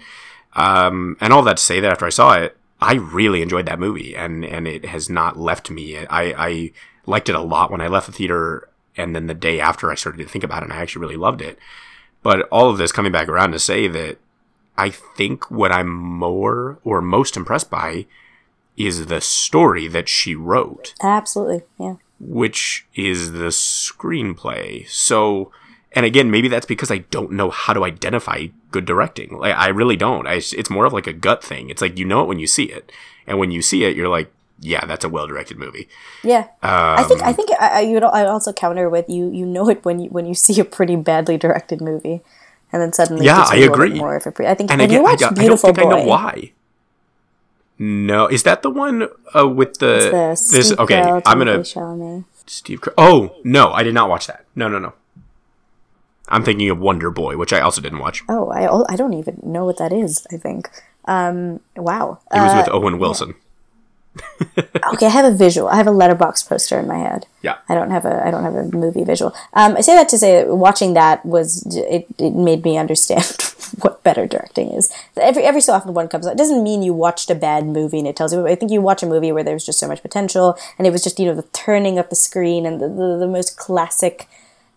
Um, and all that to say that after I saw it, I really enjoyed that movie, and and it has not left me. I I liked it a lot when I left the theater, and then the day after I started to think about it, and I actually really loved it. But all of this coming back around to say that I think what I'm more or most impressed by is the story that she wrote Absolutely, yeah. which is the screenplay. So, and again, maybe that's because I don't know how to identify good directing. Like, I really don't. I, it's more of like a gut thing. It's like you know it when you see it, and when you see it, you're like, yeah, that's a well directed movie. Yeah, I think Um, I think I, I, you'd I also counter with you. You know it when you when you <laughs> see a pretty badly directed movie, and then suddenly Yeah, you I agree. More of a pre- I think And when again, you I watch don't, I don't Beautiful think Boy, I know why. No, is that the one uh, with the the this? Steve Okay, I'm gonna Chalamet. Steve. Oh no, I did not watch that. No, no, no. I'm thinking of Wonder Boy, which I also didn't watch. Oh, I I don't even know what that is. I think. Um, wow. It was Uh, with Owen Wilson. <laughs> okay, I have a visual. I have a letterbox poster in my head. Yeah. I don't have a I don't have a movie visual. Um, I say that to say that watching that was it, it made me understand <laughs> what better directing is. Every every so often one comes out. It doesn't mean you watched a bad movie and it tells you. I think you watch a movie where there was just so much potential and it was just you know the turning of the screen and the the, the most classic.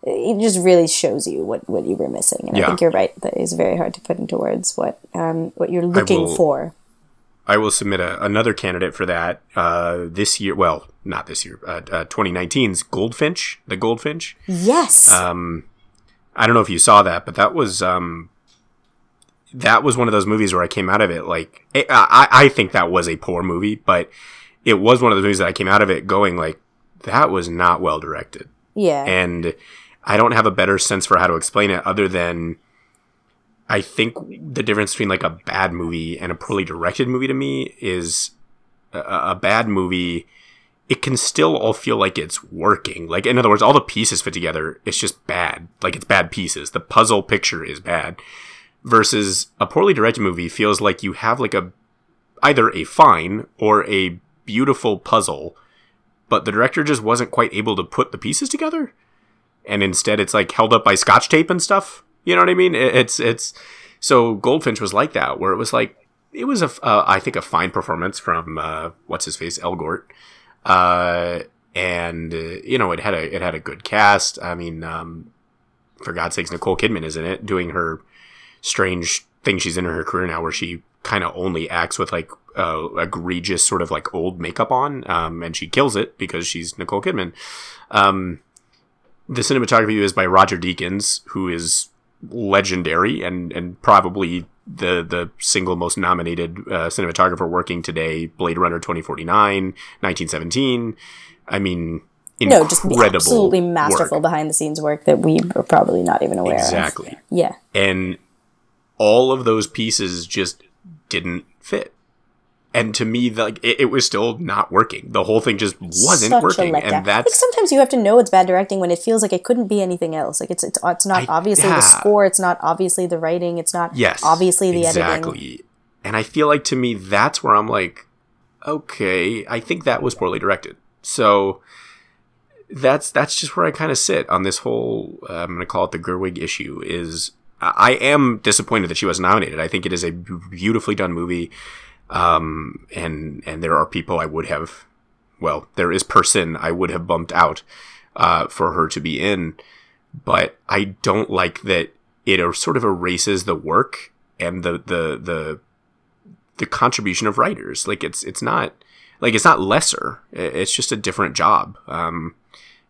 It just really shows you what, what you were missing, and I think you're right. That is very hard to put into words what um what you're looking for. I will submit a, another candidate for that uh, this year. Well, not this year. Uh, uh, 2019's Goldfinch, the Goldfinch. Yes. Um, I don't know if you saw that, but that was um, that was one of those movies where I came out of it like it, I, I think that was a poor movie, but it was one of those movies that I came out of it going like that was not well directed, yeah. and I don't have a better sense for how to explain it other than I think the difference between like a bad movie and a poorly directed movie to me is a, a bad movie. It can still all feel like it's working. Like in other words, all the pieces fit together. It's just bad. Like it's bad pieces. The puzzle picture is bad. Versus a poorly directed movie feels like you have like a either a fine or a beautiful puzzle, but the director just wasn't quite able to put the pieces together and instead it's like held up by scotch tape and stuff. You know what I mean? It- It's it's so Goldfinch was like that, where it was like it was a uh, I think a fine performance from uh, what's his face Elgort, uh, and you know it had a it had a good cast. I mean, um, for God's sakes, Nicole Kidman is in it doing her strange thing she's in her career now, where she kind of only acts with like uh, egregious sort of like old makeup on, um, and she kills it because she's Nicole Kidman. Um, the cinematography is by Roger Deakins, who is legendary and and probably the the single most nominated uh, cinematographer working today. Blade Runner 2049, 1917. I mean, no, just absolutely masterful work. behind the scenes work that we are probably not even aware of. Exactly. Yeah. and all of those pieces just didn't fit. And to me, like it, it was still not working. The whole thing just wasn't Such working, and I think that's sometimes you have to know it's bad directing when it feels like it couldn't be anything else. Like it's it's it's not I- obviously yeah. the score, it's not obviously the writing, it's not yes, obviously the editing. exactly. And I feel like to me, that's where I'm like, okay, I think that was poorly directed. So that's that's just where I kind of sit on this whole. Uh, I'm going to call it the Gerwig issue. Is I I am disappointed that she was nominated. I think it is a beautifully done movie, um, and and there are people I would have, well, there is person I would have bumped out uh, for her to be in, but I don't like that it er- sort of erases the work and the the the the contribution of writers. Like it's it's not like it's not lesser. It's just a different job. Um,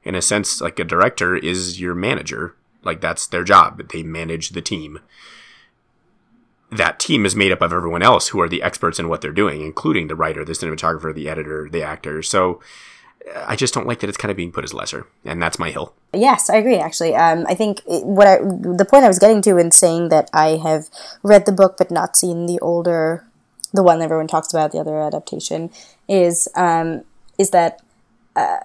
in a sense, like a director is your manager. Like that's their job. They manage the team. That team is made up of everyone else who are the experts in what they're doing, including the writer, the cinematographer, the editor, the actor. So I just don't like that it's kind of being put as lesser, and that's my hill. Yes, I agree. Actually, um, I think what I, the point I was getting to in saying that I have read the book but not seen the older, the one everyone talks about, the other adaptation, is um, is that uh,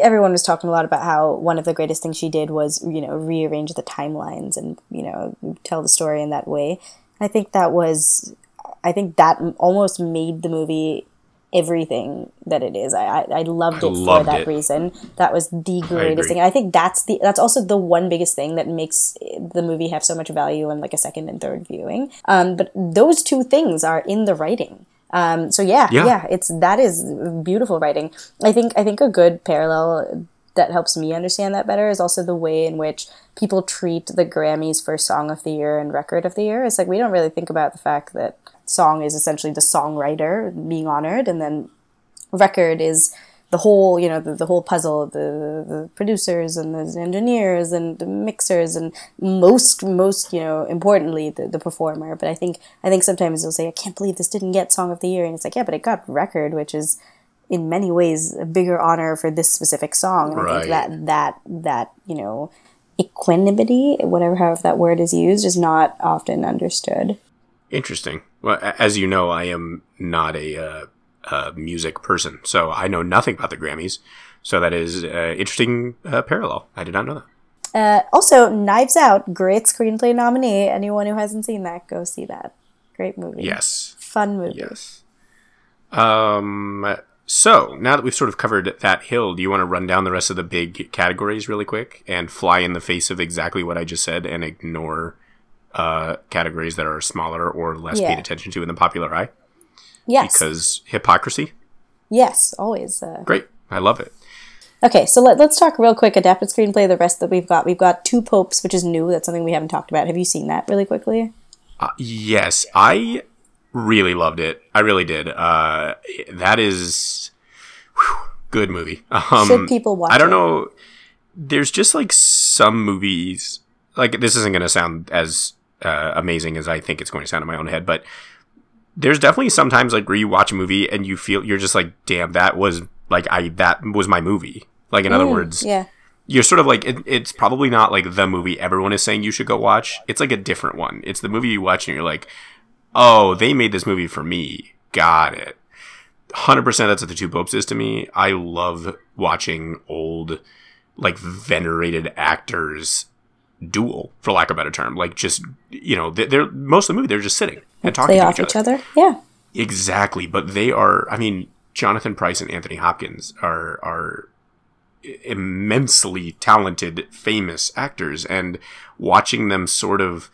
everyone was talking a lot about how one of the greatest things she did was you know rearrange the timelines and you know tell the story in that way. I think that was, I think that almost made the movie everything that it is. I I, I loved it I loved for that it. reason. That was the greatest I thing. I think that's the that's also the one biggest thing that makes the movie have so much value in like a second and third viewing. Um, but those two things are in the writing. Um, so yeah, yeah, yeah, it's that is beautiful writing. I think I think a good parallel that helps me understand that better is also the way in which people treat the Grammys for Song of the Year and Record of the Year. It's like we don't really think about the fact that song is essentially the songwriter being honored, and then record is the whole you know the, the whole puzzle the, the producers and the engineers and the mixers and most most you know importantly the, the performer but i think i think sometimes they'll say i can't believe this didn't get song of the year and it's like yeah but it got record which is in many ways a bigger honor for this specific song right. i think that that that you know equanimity whatever however that word is used is not often understood interesting well as you know i am not a uh uh, music person, so I know nothing about the Grammys. So that is uh, interesting uh, parallel. I did not know that. Uh, also, Knives Out, great screenplay nominee. Anyone who hasn't seen that, go see that. Great movie. Yes. Fun movie. Yes. Um. So now that we've sort of covered that hill, do you want to run down the rest of the big categories really quick and fly in the face of exactly what I just said and ignore uh, categories that are smaller or less yeah. paid attention to in the popular eye? Yes. Because hypocrisy? Yes, always. Uh... Great. I love it. Okay, so let, us talk real quick adapted screenplay. The rest that we've got, we've got Two Popes, which is new. That's something we haven't talked about. Have you seen that really quickly? Uh, yes, I really loved it. I really did. Uh, that is whew, good movie. <laughs> Um, Should people watch? I don't it? know. There's just like some movies. Like this isn't going to sound as uh, amazing as I think it's going to sound in my own head, but there's definitely sometimes like where you watch a movie and you feel you're just like, damn, that was like I that was my movie. Like in mm, other words, yeah. You're sort of like it, it's probably not like the movie everyone is saying you should go watch. It's like a different one. It's the movie you watch and you're like, oh, they made this movie for me. Got it. Hundred percent. That's what the Two Popes is to me. I love watching old, like venerated actors duel, for lack of a better term. Like just you know, they're most of the movie they're just sitting and talking to each, each other. other. Yeah, exactly. But they are. I mean, Jonathan Pryce and Anthony Hopkins are are immensely talented, famous actors, and watching them sort of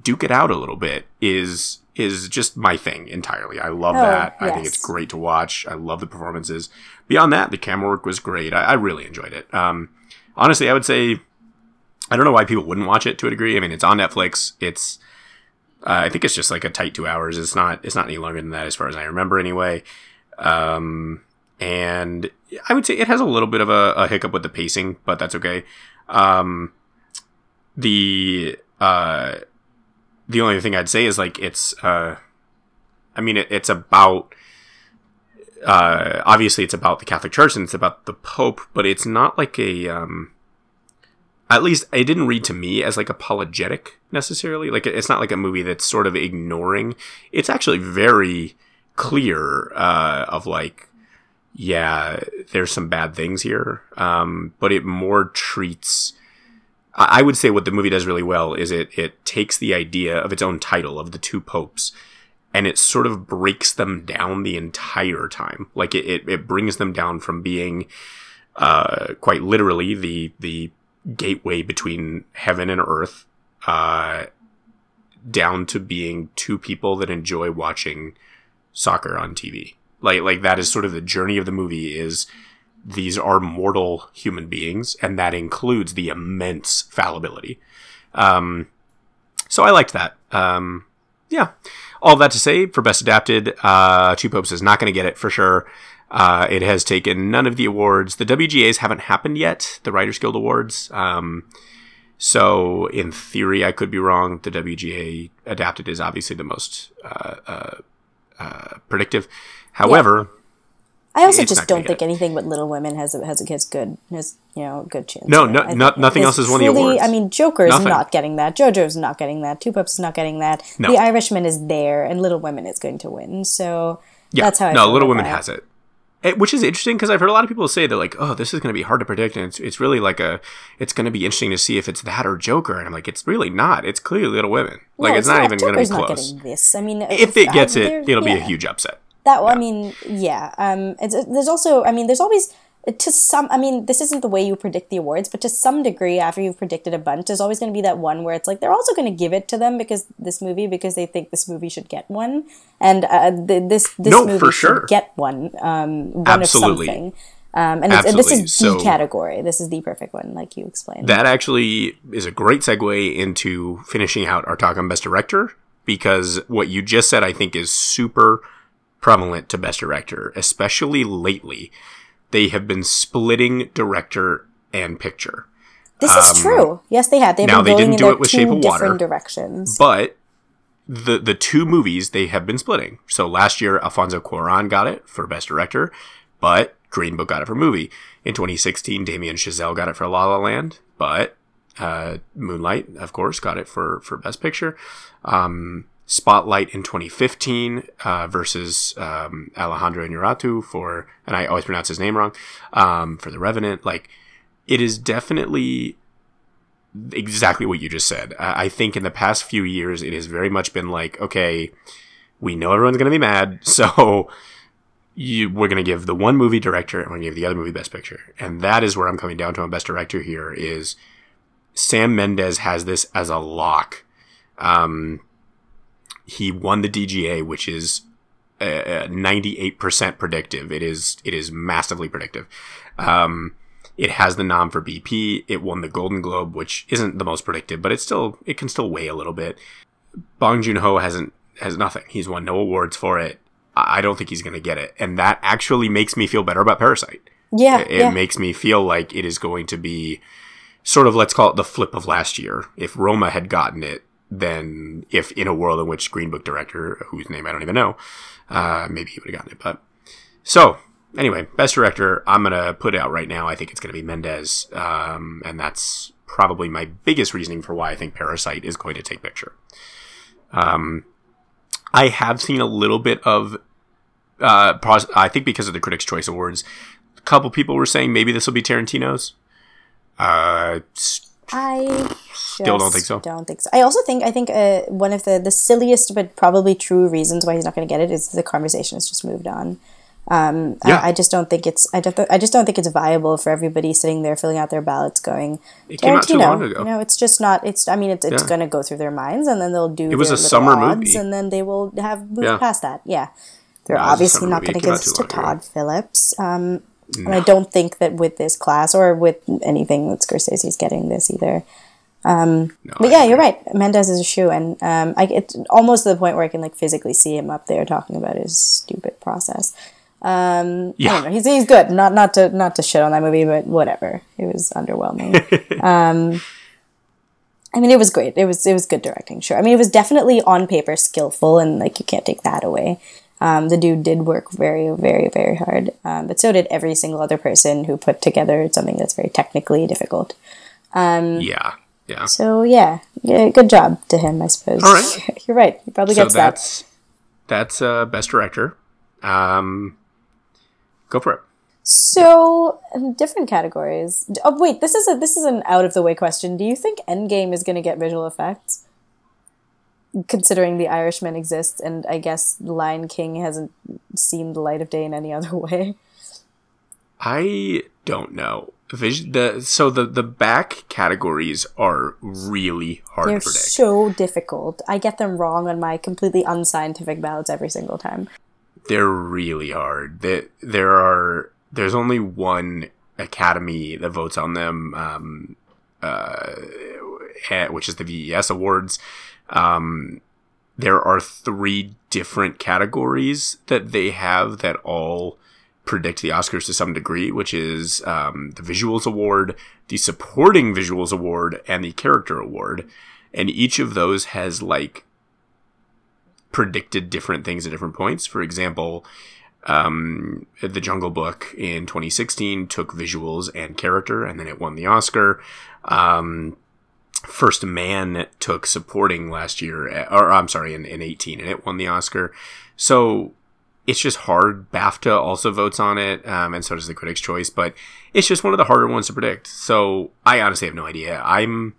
duke it out a little bit is is just my thing entirely. I love oh, that. Yes. I think it's great to watch. I love the performances. Beyond that, the camera work was great. I, I really enjoyed it. Um, honestly, I would say I don't know why people wouldn't watch it to a degree. I mean, it's on Netflix. It's uh, I think it's just like a tight two hours. It's not it's not any longer than that as far as I remember anyway. Um, and I would say it has a little bit of a, a hiccup with the pacing, but that's okay. Um, the uh, the only thing I'd say is like it's uh, I mean it, it's about uh, obviously it's about the Catholic Church and it's about the Pope, but it's not like a um, at least it didn't read to me as like apologetic necessarily. Like it's not like a movie that's sort of ignoring. It's actually very clear uh, of like, yeah, there's some bad things here, um, but it more treats. I would say what the movie does really well is it it takes the idea of its own title of the two popes and it sort of breaks them down the entire time. Like it, it, it brings them down from being uh, quite literally the the gateway between heaven and earth, uh, down to being two people that enjoy watching soccer on TV. Like, like that is sort of the journey of the movie is these are mortal human beings, and that includes the immense fallibility. Um, so I liked that. Um, yeah. All that to say, for Best Adapted, uh, Two Popes is not going to get it for sure. Uh, it has taken none of the awards. The WGAs haven't happened yet, the Writers Guild Awards. Um, So in theory, I could be wrong. The WGA adapted is obviously the most uh, uh, uh, predictive. However, I also It's just don't think anything but Little Women has a, has a has good has you know good chance. No, no- no- nothing else has won the truly- awards. I mean, Joker's Nothing. not getting that. JoJo's not getting that. Two Popes is not getting that. No. The Irishman is there, and Little Women is going to win. So yeah, that's how I no, Little Women has it. It- which is interesting because I've heard a lot of people say they're like, "Oh, this is going to be hard to predict," and it's, it's really like a, it's going to be interesting to see if it's that or Joker, and I'm like, it's really not. It's clearly Little Women. Like, No, it's, not, even going to be not close. getting this. I mean, If it gets there- it, it'll be a huge upset. That I mean, yeah. Um, it's, there's also, I mean, there's always to some. I mean, this isn't the way you predict the awards, but to some degree, after you've predicted a bunch, there's always going to be that one where it's like they're also going to give it to them because this movie because they think this movie should get one, and uh, th- this this No, movie should get one. Um, one Absolutely. of something. Um, and, it's, and this is So- the category. This is the perfect one, like you explained. That actually is a great segue into finishing out our talk on Best Director because what you just said, I think, is super prevalent to Best Director, especially lately. They have been splitting director and picture. this is true. Yes, they had. They've um, now, been they going didn't do it with Shape of different Water, directions. But the the two movies they have been splitting. So last year, Alfonso Cuarón got it for Best Director, but Green Book got it for movie. In 2016, Damien Chazelle got it for La La Land, but uh, Moonlight, of course, got it for for Best Picture. Um, Spotlight in 2015 uh, versus um, Alejandro Inarritu for, and I always pronounce his name wrong, um, for The Revenant. Like, it is definitely exactly what you just said. I I think in the past few years, it has very much been like, okay, we know everyone's going to be mad, <laughs> so you, we're going to give the one movie director and we're going to give the other movie best picture. And that is where I'm coming down to on best director here is Sam Mendes has this as a lock. Um, he won the DGA, which is uh, 98% predictive. It is, it is massively predictive. Um, it has the nom for BP. It won the Golden Globe, which isn't the most predictive, but it's still it can still weigh a little bit. Bong Joon Ho hasn't has nothing. He's won no awards for it. I don't think he's going to get it, and that actually makes me feel better about Parasite. yeah, It yeah. makes me feel like it is going to be sort of let's call it the flip of last year. If Roma had gotten it, then if in a world in which Green Book director, whose name I don't even know, uh, maybe he would have gotten it. But so anyway, best director, I'm gonna put it out right now. I think it's gonna be Mendes, um, and that's probably my biggest reasoning for why I think Parasite is going to take picture. Um, I have seen a little bit of, uh, I think because of the Critics' Choice Awards, a couple people were saying maybe this will be Tarantino's. Uh, I Still don't think so. Don't think so. I also think I think uh, one of the the silliest but probably true reasons why he's not going to get it is the conversation has just moved on. Um, Yeah. I, I just don't think it's I don't th- I just don't think it's viable for everybody sitting there filling out their ballots going It came out too long ago. You know, it's just not. It's I mean, it's, it's Yeah. going to go through their minds and then they'll do. It was a summer movie. and then they will have moved Yeah. past that. Yeah, they're No, it was a obviously not going to give this to long ago. Todd Phillips. Um, and I don't think that with this class or with anything that Scorsese's getting this either. No, But I yeah, agree. you're right. Mendes is a shoe, and um, I it's almost to the point where I can like physically see him up there talking about his stupid process. Um, Yeah. know. He's he's good. Not not to not to shit on that movie, but whatever. It was underwhelming. <laughs> um, I mean, it was great. It was it was good directing. Sure. I mean, it was definitely on paper skillful, and like you can't take that away. Um, the dude did work very, very, very hard, um, but so did every single other person who put together something that's very technically difficult. Yeah, yeah. So yeah, yeah, good job to him, I suppose. All right. <laughs> You're right. He probably So gets that. that's that's uh, best director. Um, go for it. So different categories. Oh wait, this is a this is an out of the way question. Do you think Endgame is going to get visual effects? Considering The Irishman exists, and I guess Lion King hasn't seen the light of day in any <laughs> other way. I don't know. Vis- the so the the back categories are really hard They're to predict. so difficult. I get them wrong on my completely unscientific ballots every single time. They're really hard. That there are there's only one academy that votes on them, um, uh, eh, which is the VES awards. Um, there are three different categories that they have that all predict the Oscars to some degree, which is um, the Visuals Award, the Supporting Visuals Award, and the Character Award. And each of those has like predicted different things at different points. For example, um, The Jungle Book in 2016 took visuals and character, and then it won the Oscar. Um, First Man took supporting last year, or I'm sorry, in, in 18, and it won the Oscar. So it's just hard. BAFTA also votes on it, um, and so does the Critics' Choice, but it's just one of the harder ones to predict. So I honestly have no idea. I'm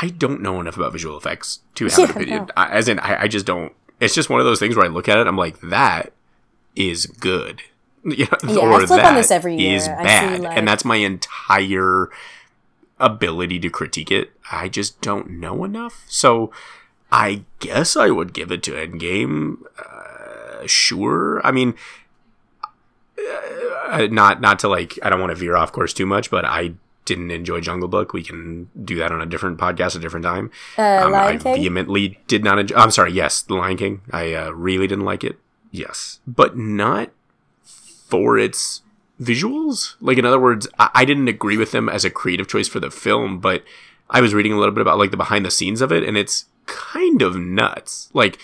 I don't know enough about visual effects to have Yeah, an opinion. no. I, as in, I, I just don't. It's just one of those things where I look at it, I'm like, that is good. <laughs> You know, Yeah, I or flip on this every year. is I see, bad, like- and that's my entire ability to critique it. I just don't know enough. So I guess I would give it to Endgame. Uh, sure. I mean, uh, not not to like. I don't want to veer off course too much, but I didn't enjoy Jungle Book. We can do that on a different podcast, a different time. Uh, Um, I King? vehemently did not enjoy. I'm sorry. Yes, The Lion King. I uh, really didn't like it. Yes, but not for its visuals. Like in other words, I, I didn't agree with them as a creative choice for the film, but I was reading a little bit about like the behind the scenes of it, and it's kind of nuts. Like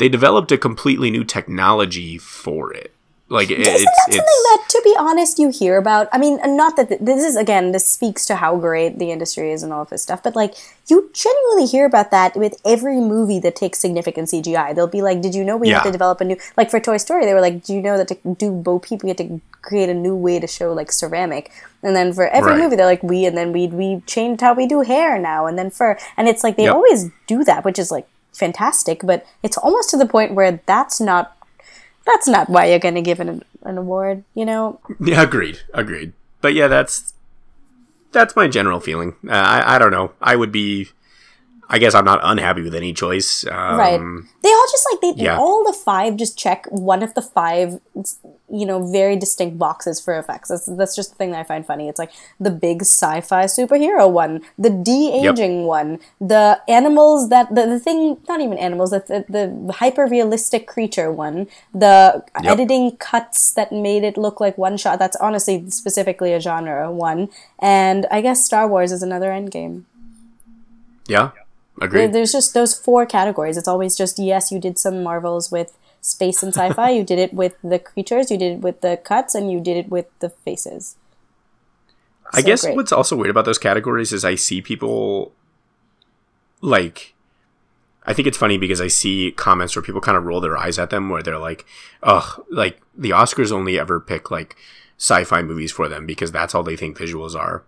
they developed a completely new technology for it. Like it, Isn't it's that something that, to be honest, you hear about? I mean, not that th- this is again, this speaks to how great the industry is and all of this stuff, but like you genuinely hear about that with every movie that takes significant CGI. They'll be like, "Did you know we have to develop a new?" Like for Toy Story, they were like, "Do you know that to do Bo Peep, we had to create a new way to show like ceramic?" And then for every Right. movie, they're like, "We," and then we we changed how we do hair now, and then fur, and it's like they Yep. always do that, which is like fantastic, but it's almost to the point where that's not that's not why you're going to give an, an award, you know? Yeah, agreed, agreed. But yeah, that's that's my general feeling. Uh, I I don't know. I would be. I guess I'm not unhappy with any choice. Um, right. They all just like they yeah. all the five just check one of the five you know very distinct boxes for effects. That's that's just the thing that I find funny. It's like the big sci-fi superhero one, the de-aging one, the animals that the, the thing not even animals, the the, the hyper realistic creature one, the Yep. editing cuts that made it look like one shot. That's honestly specifically a genre one. And I guess Star Wars is another endgame. Yeah, There- agreed. There's just those four categories. It's always just yes, you did some marvels with space and sci-fi. <laughs> you did it with the creatures. You did it with the cuts, and you did it with the faces. I So guess great. what's also weird about those categories is I see people like I think it's funny because I see comments where people kind of roll their eyes at them where they're like, "Ugh, like the Oscars only ever pick like sci-fi movies for them because that's all they think visuals are."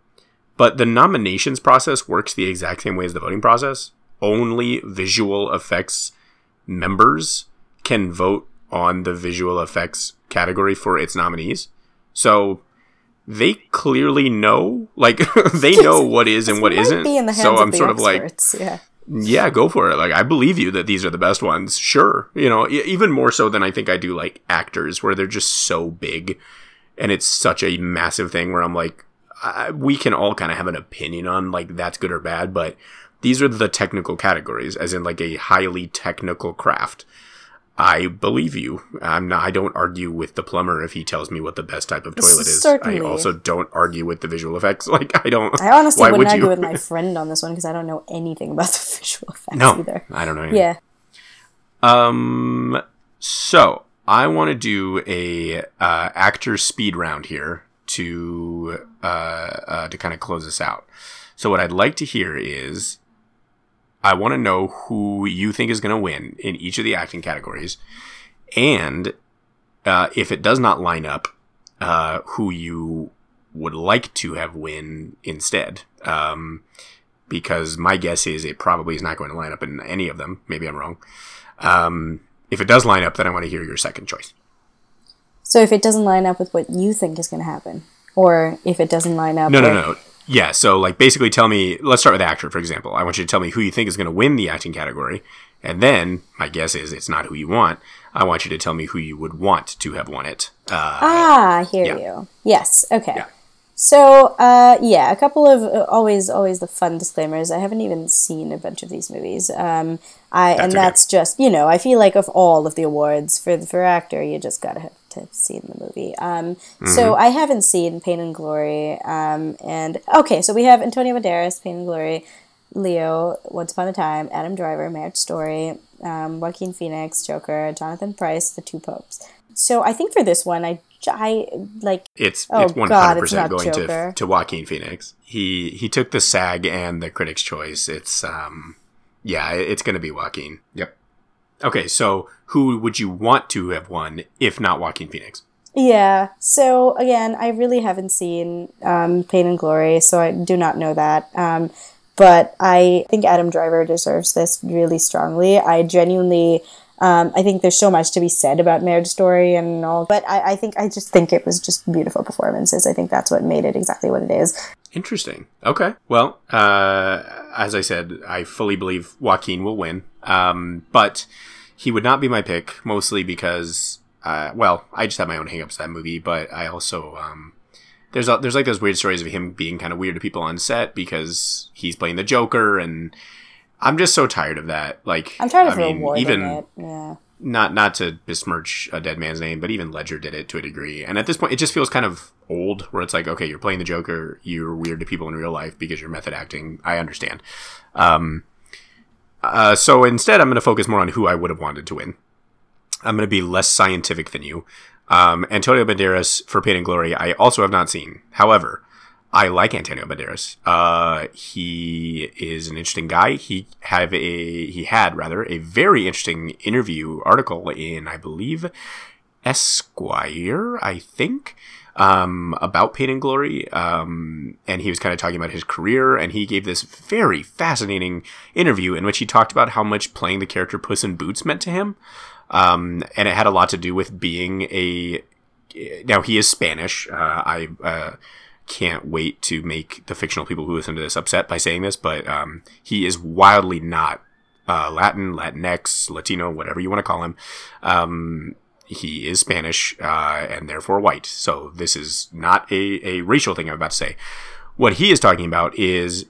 But the nominations process works the exact same way as the voting process. Only visual effects members can vote on the visual effects category for its nominees. So they clearly know, like <laughs> they know what is and <laughs> what isn't. be in the hands so I'm sort of like, yeah. yeah, go for it. Like I believe you that these are the best ones. Sure, you know, even more so than I think I do like actors, where they're just so big, and it's such a massive thing. Where I'm like, I, we can all kind of have an opinion on like that's good or bad, but these are the technical categories, as in like a highly technical craft. I believe you. I'm not. I don't argue with the plumber if he tells me what the best type of toilet is. Certainly. I also don't argue with the visual effects. <laughs> Like I don't. I honestly wouldn't would argue with my <laughs> friend on this one because I don't know anything about the <laughs> visual effects no, either. I don't know. anything. Yeah. Um. So I want to do a uh, actor speed round here to uh, uh to kind of close this out. So what I'd like to hear is, I want to know who you think is going to win in each of the acting categories, and uh, if it does not line up, uh, who you would like to have win instead. Um, because my guess is it probably is not going to line up in any of them. Maybe I'm wrong. Um, if it does line up, then I want to hear your second choice. So if it doesn't line up with what you think is going to happen, or if it doesn't line up, No, no, no. Yeah, so like basically tell me, let's start with actor, for example. I want you to tell me who you think is going to win the acting category. And then, my guess is it's not who you want. I want you to tell me who you would want to have won it. Uh, Ah, I hear Yeah. you. Yes. Okay. Yeah. So, uh, yeah, a couple of uh, always, always the fun disclaimers. I haven't even seen a bunch of these movies. Um, I and okay. that's just you know, I feel like of all of the awards for for actor, you just gotta have to see in the movie. Um, So I haven't seen Pain and Glory. Um, and okay, so we have Antonio Banderas, Pain and Glory, Leo, Once Upon a Time, Adam Driver, Marriage Story, um, Joaquin Phoenix, Joker, Jonathan Pryce, The Two Popes. So I think for this one, I, I like It's Oh, it's God, hundred percent going to Joker. to Joaquin Phoenix. He he took the SAG and the Critics' Choice. It's um yeah, it's going to be Joaquin. Yep. Okay, so who would you want to have won if not Joaquin Phoenix? Yeah. So again, I really haven't seen um, Pain and Glory, so I do not know that. Um, but I think Adam Driver deserves this really strongly. I genuinely, um, I think there's so much to be said about Marriage Story and all, but I, I think I just think it was just beautiful performances. I think that's what made it exactly what it is. Interesting. Okay. Well, uh, as I said, I fully believe Joaquin will win. Um, but he would not be my pick, mostly because, uh, well, I just have my own hangups that movie, but I also, um, there's a, there's like those weird stories of him being kind of weird to people on set because he's playing the Joker, and I'm just so tired of that. Like, I'm tired of I mean, even. Yeah. not not to besmirch a dead man's name, but even Ledger did it to a degree. And at this point, it just feels kind of old, where it's like, okay, you're playing the Joker, you're weird to people in real life because you're method acting. I understand. Um, uh, so instead, I'm going to focus more on who I would have wanted to win. I'm going to be less scientific than you. Um, Antonio Banderas for Pain and Glory, I also have not seen. However, I like Antonio Banderas. Uh, he is an interesting guy. He have a he had rather a very interesting interview article in I believe Esquire, I think, um, about Pain and Glory. Um, and he was kind of talking about his career, and he gave this very fascinating interview in which he talked about how much playing the character Puss in Boots meant to him. Um, and it had a lot to do with being a. Now he is Spanish. Uh, I uh, can't wait to make the fictional people who listen to this upset by saying this, but um, he is wildly not uh, Latin, Latinx, Latino, whatever you want to call him. Um, he is Spanish uh, and therefore white. So this is not a, a racial thing I'm about to say. What he is talking about is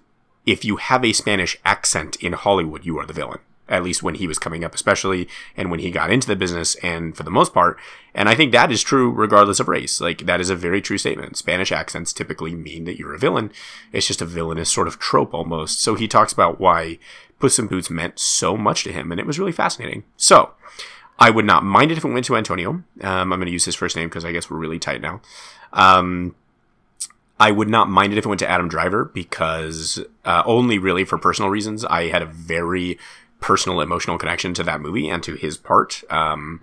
if you have a Spanish accent in Hollywood, you are the villain. At least when he was coming up, especially, and when he got into the business, and for the most part. And I think that is true regardless of race. Like, that is a very true statement. Spanish accents typically mean that you're a villain. It's just a villainous sort of trope almost. So he talks about why Puss in Boots meant so much to him, and it was really fascinating. So, I would not mind it if it went to Antonio. Um, I'm going to use his first name because I guess we're really tight now. Um, I would not mind it if it went to Adam Driver because uh, only really for personal reasons. I had a very personal emotional connection to that movie and to his part. Um,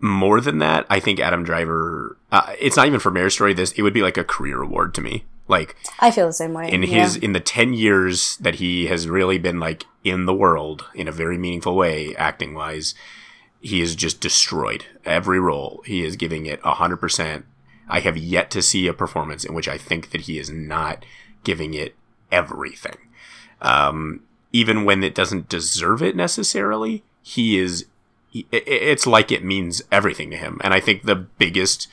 more than that, I think Adam Driver. Uh, it's not even for Marriage Story. This it would be like a career award to me. Like I feel the same way. in yeah. his in the 10 years that he has really been like in the world in a very meaningful way acting wise he is just destroyed every role. He is giving it 100% i have yet to see a performance in which i think that he is not giving it everything. Um, even when it doesn't deserve it necessarily he is it's like it means everything to him. And i think the biggest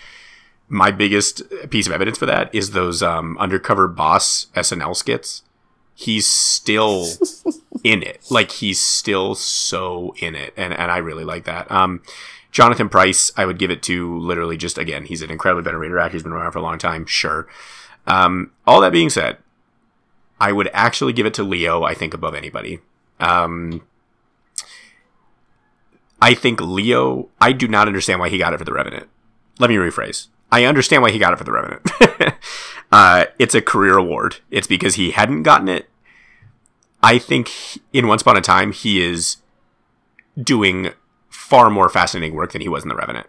my biggest piece of evidence for that is those um, undercover boss SNL skits. He's still <laughs> in it. Like he's still so in it, and and I really like that. Um, Jonathan Pryce, I would give it to literally just again. He's an incredibly better venerated actor. He's been around for a long time. Sure. Um, all that being said, I would actually give it to Leo. I think above anybody. Um, I think Leo. I do not understand why he got it for the Revenant. Let me rephrase. I understand why he got it for the Revenant. <laughs> uh, it's a career award. It's because he hadn't gotten it. I think in Once Upon a Time he is doing far more fascinating work than he was in the Revenant.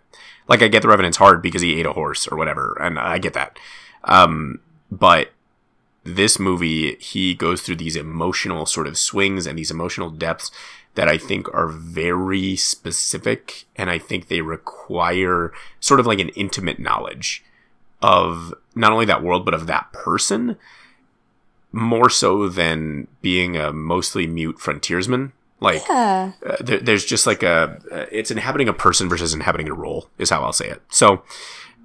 Like I get the Revenant's hard because he ate a horse or whatever, and I get that. Um, but this movie, he goes through these emotional sort of swings and these emotional depths that I think are very specific, and I think they require sort of like an intimate knowledge of not only that world but of that person, more so than being a mostly mute frontiersman. Like yeah. uh, there, there's just like a uh, it's inhabiting a person versus inhabiting a role is how I'll say it. So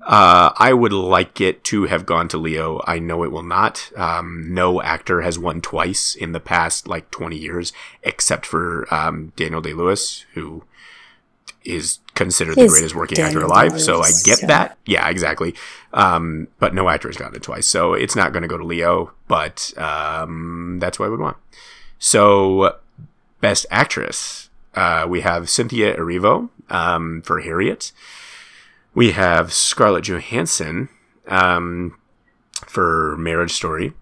uh, I would like it to have gone to Leo. I know it will not. Um, no actor has won twice in the past like 20 years, except for um, Daniel Day Lewis, who is considered the greatest working actor Daniel alive. So I get so- that. Yeah, exactly. Um, but no actor has gotten it twice, so it's not going to go to Leo. But um, that's what I would want. So best actress, uh, we have Cynthia Erivo um, for Harriet. We have Scarlett Johansson um, for Marriage Story.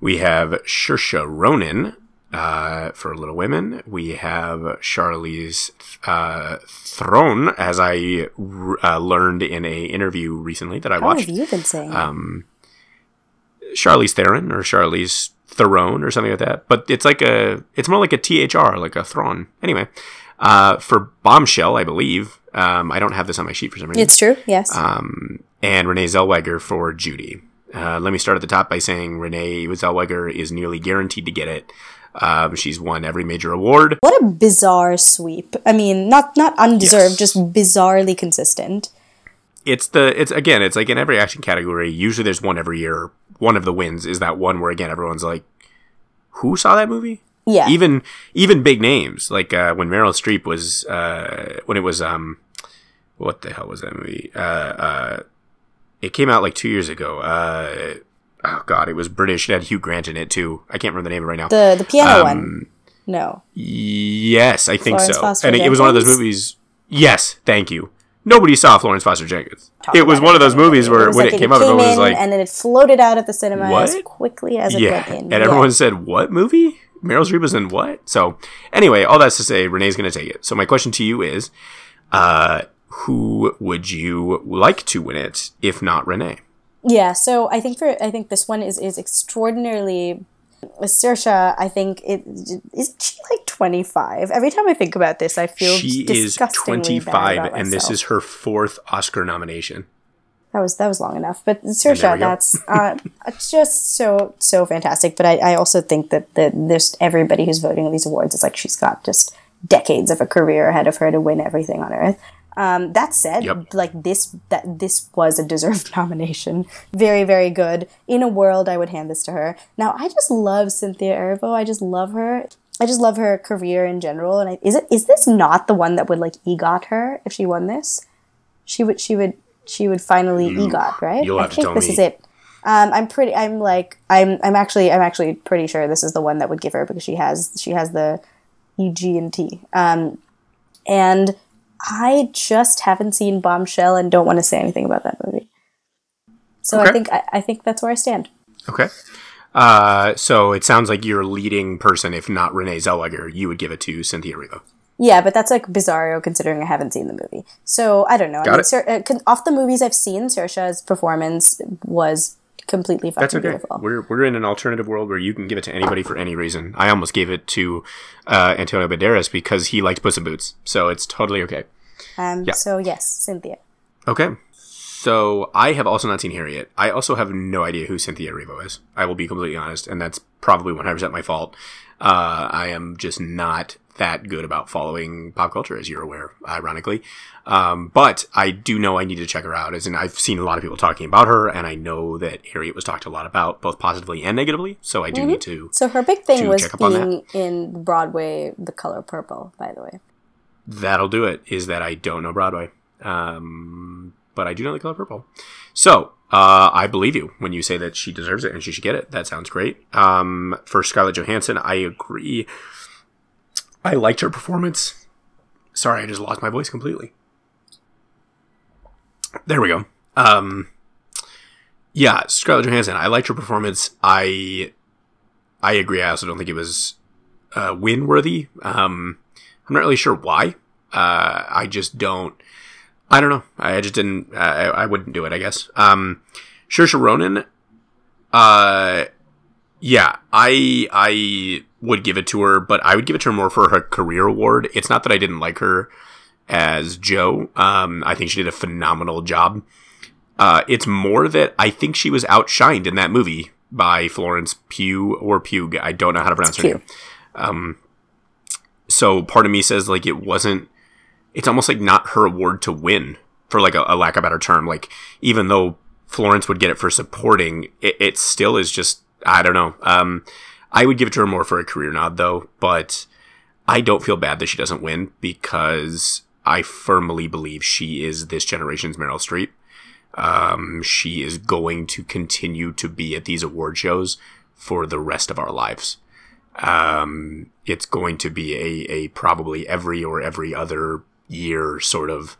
We have Saoirse Ronan uh, for Little Women. We have Charlize uh, Theron, as I uh, learned in a interview recently that I How watched. have you been saying? Um, Charlize Theron or Charlize Theron or something like that. But it's like a, it's more like a THR, like a Thron. Anyway, uh, for Bombshell, I believe. Um, I don't have this on my sheet for some reason. it's true. Yes. um, and Renee Zellweger for Judy. Uh, let me start at the top by saying Renee Zellweger is nearly guaranteed to get it. Um, she's won every major award. what a bizarre sweep. I mean, not not undeserved, Yes. just bizarrely consistent. It's the it's again it's like in every action category. Usually there's one every year. One of the wins is that one where again everyone's like, "Who saw that movie?" Yeah. Even even big names like uh, when Meryl Streep was uh, when it was um what the hell was that movie? Uh, uh, it came out like two years ago. Oh god, it was British. It had Hugh Grant in it too. I can't remember the name of it right now. the the piano one. Um, No. Yes, I think Florence so. Foster and it, it was one of those movies. Yes, thank you. Nobody saw Florence Foster Jenkins. Talk It was one of those movies where was when like it came out, everyone was like, and then it floated out of the cinema as quickly as it "Yeah," went in. and Yeah. everyone said, "What movie? Meryl Streep was in what?" So, anyway, all that's to say, Renee's going to take it. So, my question to you is, uh, who would you like to win it if not Renee? Yeah, so I think for I think this one is is extraordinarily. With Saoirse, I think it isn't she like twenty five. Every time I think about this, I feel She is 25, bad about and this is her fourth Oscar nomination. that was that was long enough. But Saoirse, that's uh, <laughs> just so so fantastic. But I, I also think that that there's everybody who's voting on these awards. It's like she's got just decades of a career ahead of her to win everything on earth. Um, that said, Yep. like this, that this was a deserved <laughs> nomination. Very, very good. In a world, I would hand this to her. Now, I just love Cynthia Erivo. I just love her. I just love her career in general. And I, is it is this not the one that would like egot her if she won this? She would. She would. She would finally egot right. you'll I have to think tell this me. is it. Um, I'm pretty. I'm like. I'm. I'm actually. I'm actually pretty sure this is the one that would give her because she has. She has the E G and T. Um, and I just haven't seen Bombshell and don't want to say anything about that movie. So I think I, I think that's where I stand. Okay. Uh, so it sounds like your leading person, if not Renee Zellweger, you would give it to Cynthia Erivo. Yeah, but that's like bizarro considering I haven't seen the movie. So I don't know. I Got mean, it. Sir, uh, off the movies I've seen, Saoirse's performance was completely fucking That's okay. beautiful. We're, we're in an alternative world where you can give it to anybody for any reason. I almost gave it to uh, Antonio Banderas because he liked Puss in Boots. So it's totally okay. Um, Yeah. So yes, Cynthia. Okay. So I have also not seen Harriet. I also have no idea who Cynthia Erivo is. I will be completely honest, and that's probably 100% my fault. Uh, I am just not that good about following pop culture, as you're aware, ironically. Um, but I do know I need to check her out, as in I've seen a lot of people talking about her, and I know that Harriet was talked a lot about, both positively and negatively. So I do need to. So her big thing was check up on being in Broadway, The Color Purple. By the way, That'll do it. Is that I don't know Broadway, um, but I do know the color purple. So uh, I believe you when you say that she deserves it and she should get it. That sounds great. Um, for Scarlett Johansson, I agree. I liked her performance. Sorry, I just lost my voice completely. There we go. Um, yeah, Scarlett Johansson. I liked her performance. I I agree. I also don't think it was uh, win worthy. Um, I'm not really sure why. Uh, I just don't. I don't know. I just didn't. I, I wouldn't do it. I guess. Um, Saoirse Ronan. Uh, yeah, I I would give it to her, but I would give it to her more for her career award. It's not that I didn't like her as Joe. Um, I think she did a phenomenal job. Uh, it's more that I think she was outshined in that movie by Florence Pugh or Pugh. I don't know how to pronounce her Pugh. name. Um, so part of me says like it wasn't. It's almost like not her award to win for like a, a lack of better term. Like even though Florence would get it for supporting, it, it still is just I don't know. Um, I would give it to her more for a career nod though, but I don't feel bad that she doesn't win because I firmly believe she is this generation's Meryl Streep. Um, she is going to continue to be at these award shows for the rest of our lives. Um, it's going to be a, a probably every or every other year sort of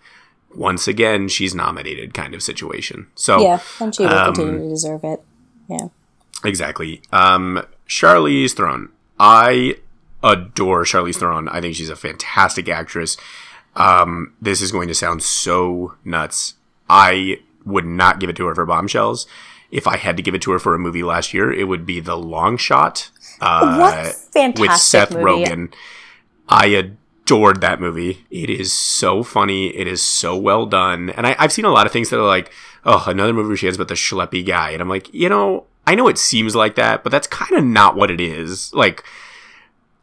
once again she's nominated kind of situation. So Yeah, and she will um, continue to deserve it. Yeah. Exactly. Um, Charlize Theron. I adore Charlize Theron. I think she's a fantastic actress. Um, this is going to sound so nuts. I would not give it to her for Bombshells. If I had to give it to her for a movie last year, it would be The Long Shot. Uh, What fantastic with Seth movie. Rogen. I adored that movie. It is so funny. It is so well done. And I, I've seen a lot of things that are like, oh, another movie where she has about the schleppy guy. And I'm like, you know, I know it seems like that, but that's kind of not what it is. Like,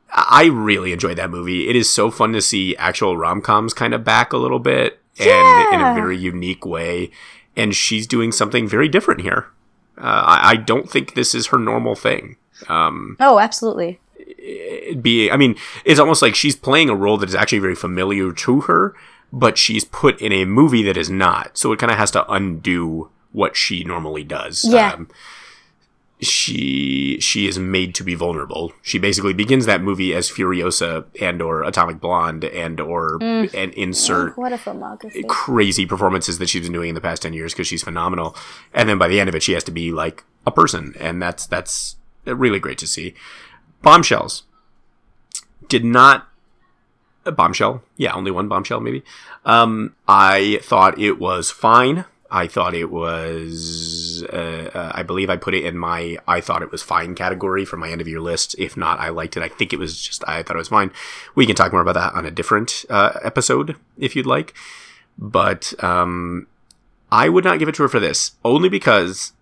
I really enjoyed that movie. It is so fun to see actual rom coms kind of back a little bit and in a very unique way. And she's doing something very different here. Uh, I, I don't think this is her normal thing. Um, Oh, absolutely. be I mean, it's almost like she's playing a role that is actually very familiar to her, but she's put in a movie that is not. So it kind of has to undo what she normally does. Yeah. Um, she she is made to be vulnerable. She basically begins that movie as Furiosa and or Atomic Blonde and or Mm. and insert What a filmography. crazy performances that she's been doing in the past 10 years because she's phenomenal. And then by the end of it she has to be like a person. And that's that's really great to see. Bombshells. Did not a bombshell? Yeah only one bombshell maybe. Um i thought it was fine i thought it was uh, uh, i believe i put it in my i thought it was fine category for my end of year list if not i liked it i think it was just i thought it was fine we can talk more about that on a different uh, episode if you'd like but um, I would not give it to her for this only because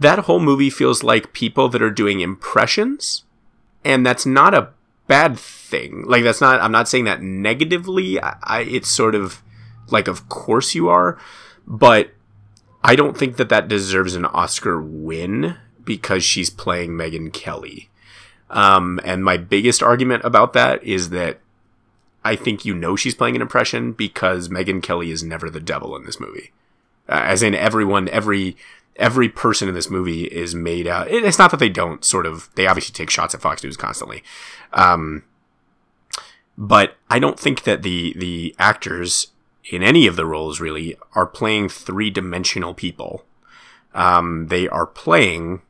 that whole movie feels like people that are doing impressions, and that's not a bad thing. Like that's not. I'm not saying that negatively. I, I it's sort of like, of course you are, but I don't think that that deserves an Oscar win because she's playing Megyn Kelly. Um, and my biggest argument about that is that I think you know she's playing an impression because Megyn Kelly is never the devil in this movie. Uh, as in everyone, every every person in this movie is made out. it- It's not that they don't sort of. They obviously take shots at Fox News constantly, um, but I don't think that the the actors in any of the roles really are playing three dimensional people. Um, they are playing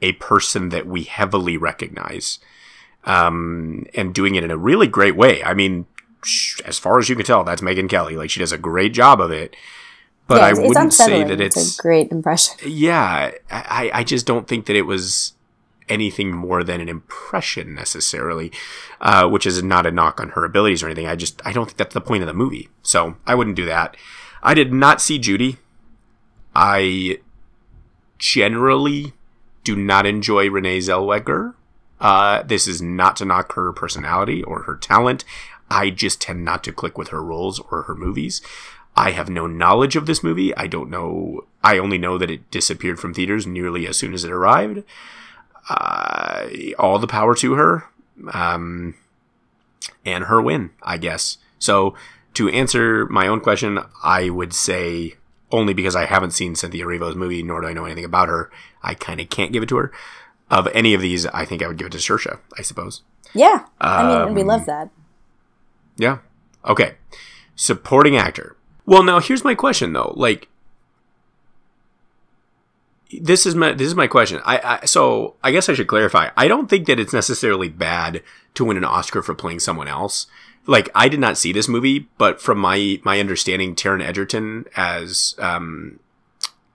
a person that we heavily recognize um, and doing it in a really great way. I mean, as far as you can tell, that's Megyn Kelly. Like she does a great job of it. But yeah, I wouldn't say that it's, it's, a great impression. yeah. I, I just don't think that it was anything more than an impression necessarily, uh, which is not a knock on her abilities or anything. I just I don't think that's the point of the movie. So I wouldn't do that. I did not see Judy. I generally do not enjoy Renee Zellweger. Uh, this is not to knock her personality or her talent. I just tend not to click with her roles or her movies. I have no knowledge of this movie. I don't know. I only know that it disappeared from theaters nearly as soon as it arrived. Uh, all the power to her. Um, and her win, I guess. So, to answer my own question, I would say only because I haven't seen Cynthia Erivo's movie, nor do I know anything about her, I kind of can't give it to her. Of any of these, I think I would give it to Saoirse, I suppose. Yeah, I mean, we Um, love that. Yeah. Okay. Supporting actor. Well, now here's my question though. Like, this is my this is my question. I, I so I guess I should clarify. I don't think that it's necessarily bad to win an Oscar for playing someone else. Like, I did not see this movie, but from my my understanding, Taron Egerton as um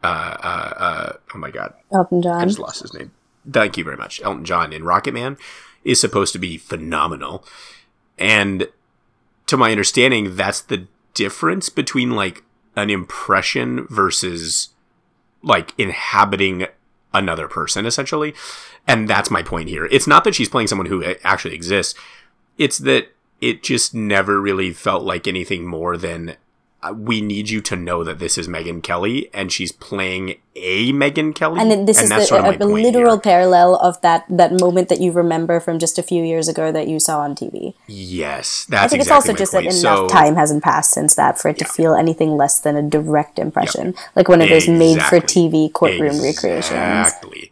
uh uh, uh oh my god, Elton John. I just lost his name. Thank you very much. Elton John in Rocket Man is supposed to be phenomenal. And to my understanding, that's the difference between like an impression versus like inhabiting another person, essentially. And that's my point here. It's not that she's playing someone who actually exists, it's that it just never really felt like anything more than uh, we need you to know that this is Megyn Kelly and she's playing a Megyn Kelly. And this is the, sort of a, a literal here. parallel of that that moment that you remember from just a few years ago that you saw on TV. Yes, that's I think it's also just point. that enough so, time hasn't passed since that for it to feel anything less than a direct impression, like one of those made-for-TV Exactly. courtroom recreations. Exactly.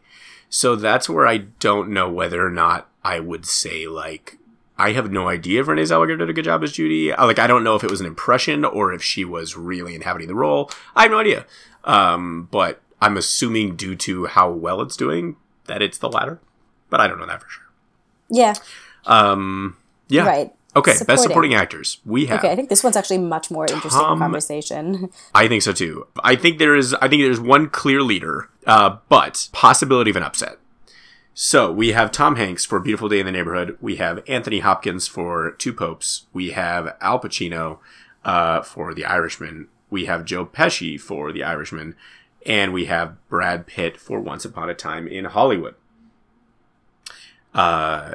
So that's where I don't know whether or not I would say like I have no idea if Renee Zellweger did a good job as Judy. Uh, Like I don't know if it was an impression or if she was really inhabiting the role. I have no idea. Um, but I'm assuming due to how well it's doing that it's the latter. But I don't know that for sure. Yeah, Um, yeah. right. Okay. Best Supporting. supporting actors. We have. Okay, I think this one's actually much more interesting conversation. <laughs> I think so too. I think there is. I think there's one clear leader, uh, but possibility of an upset. So we have Tom Hanks for Beautiful Day in the Neighborhood. We have Anthony Hopkins for Two Popes. We have Al Pacino uh, for The Irishman. We have Joe Pesci for The Irishman, and we have Brad Pitt for Once Upon a Time in Hollywood. Uh,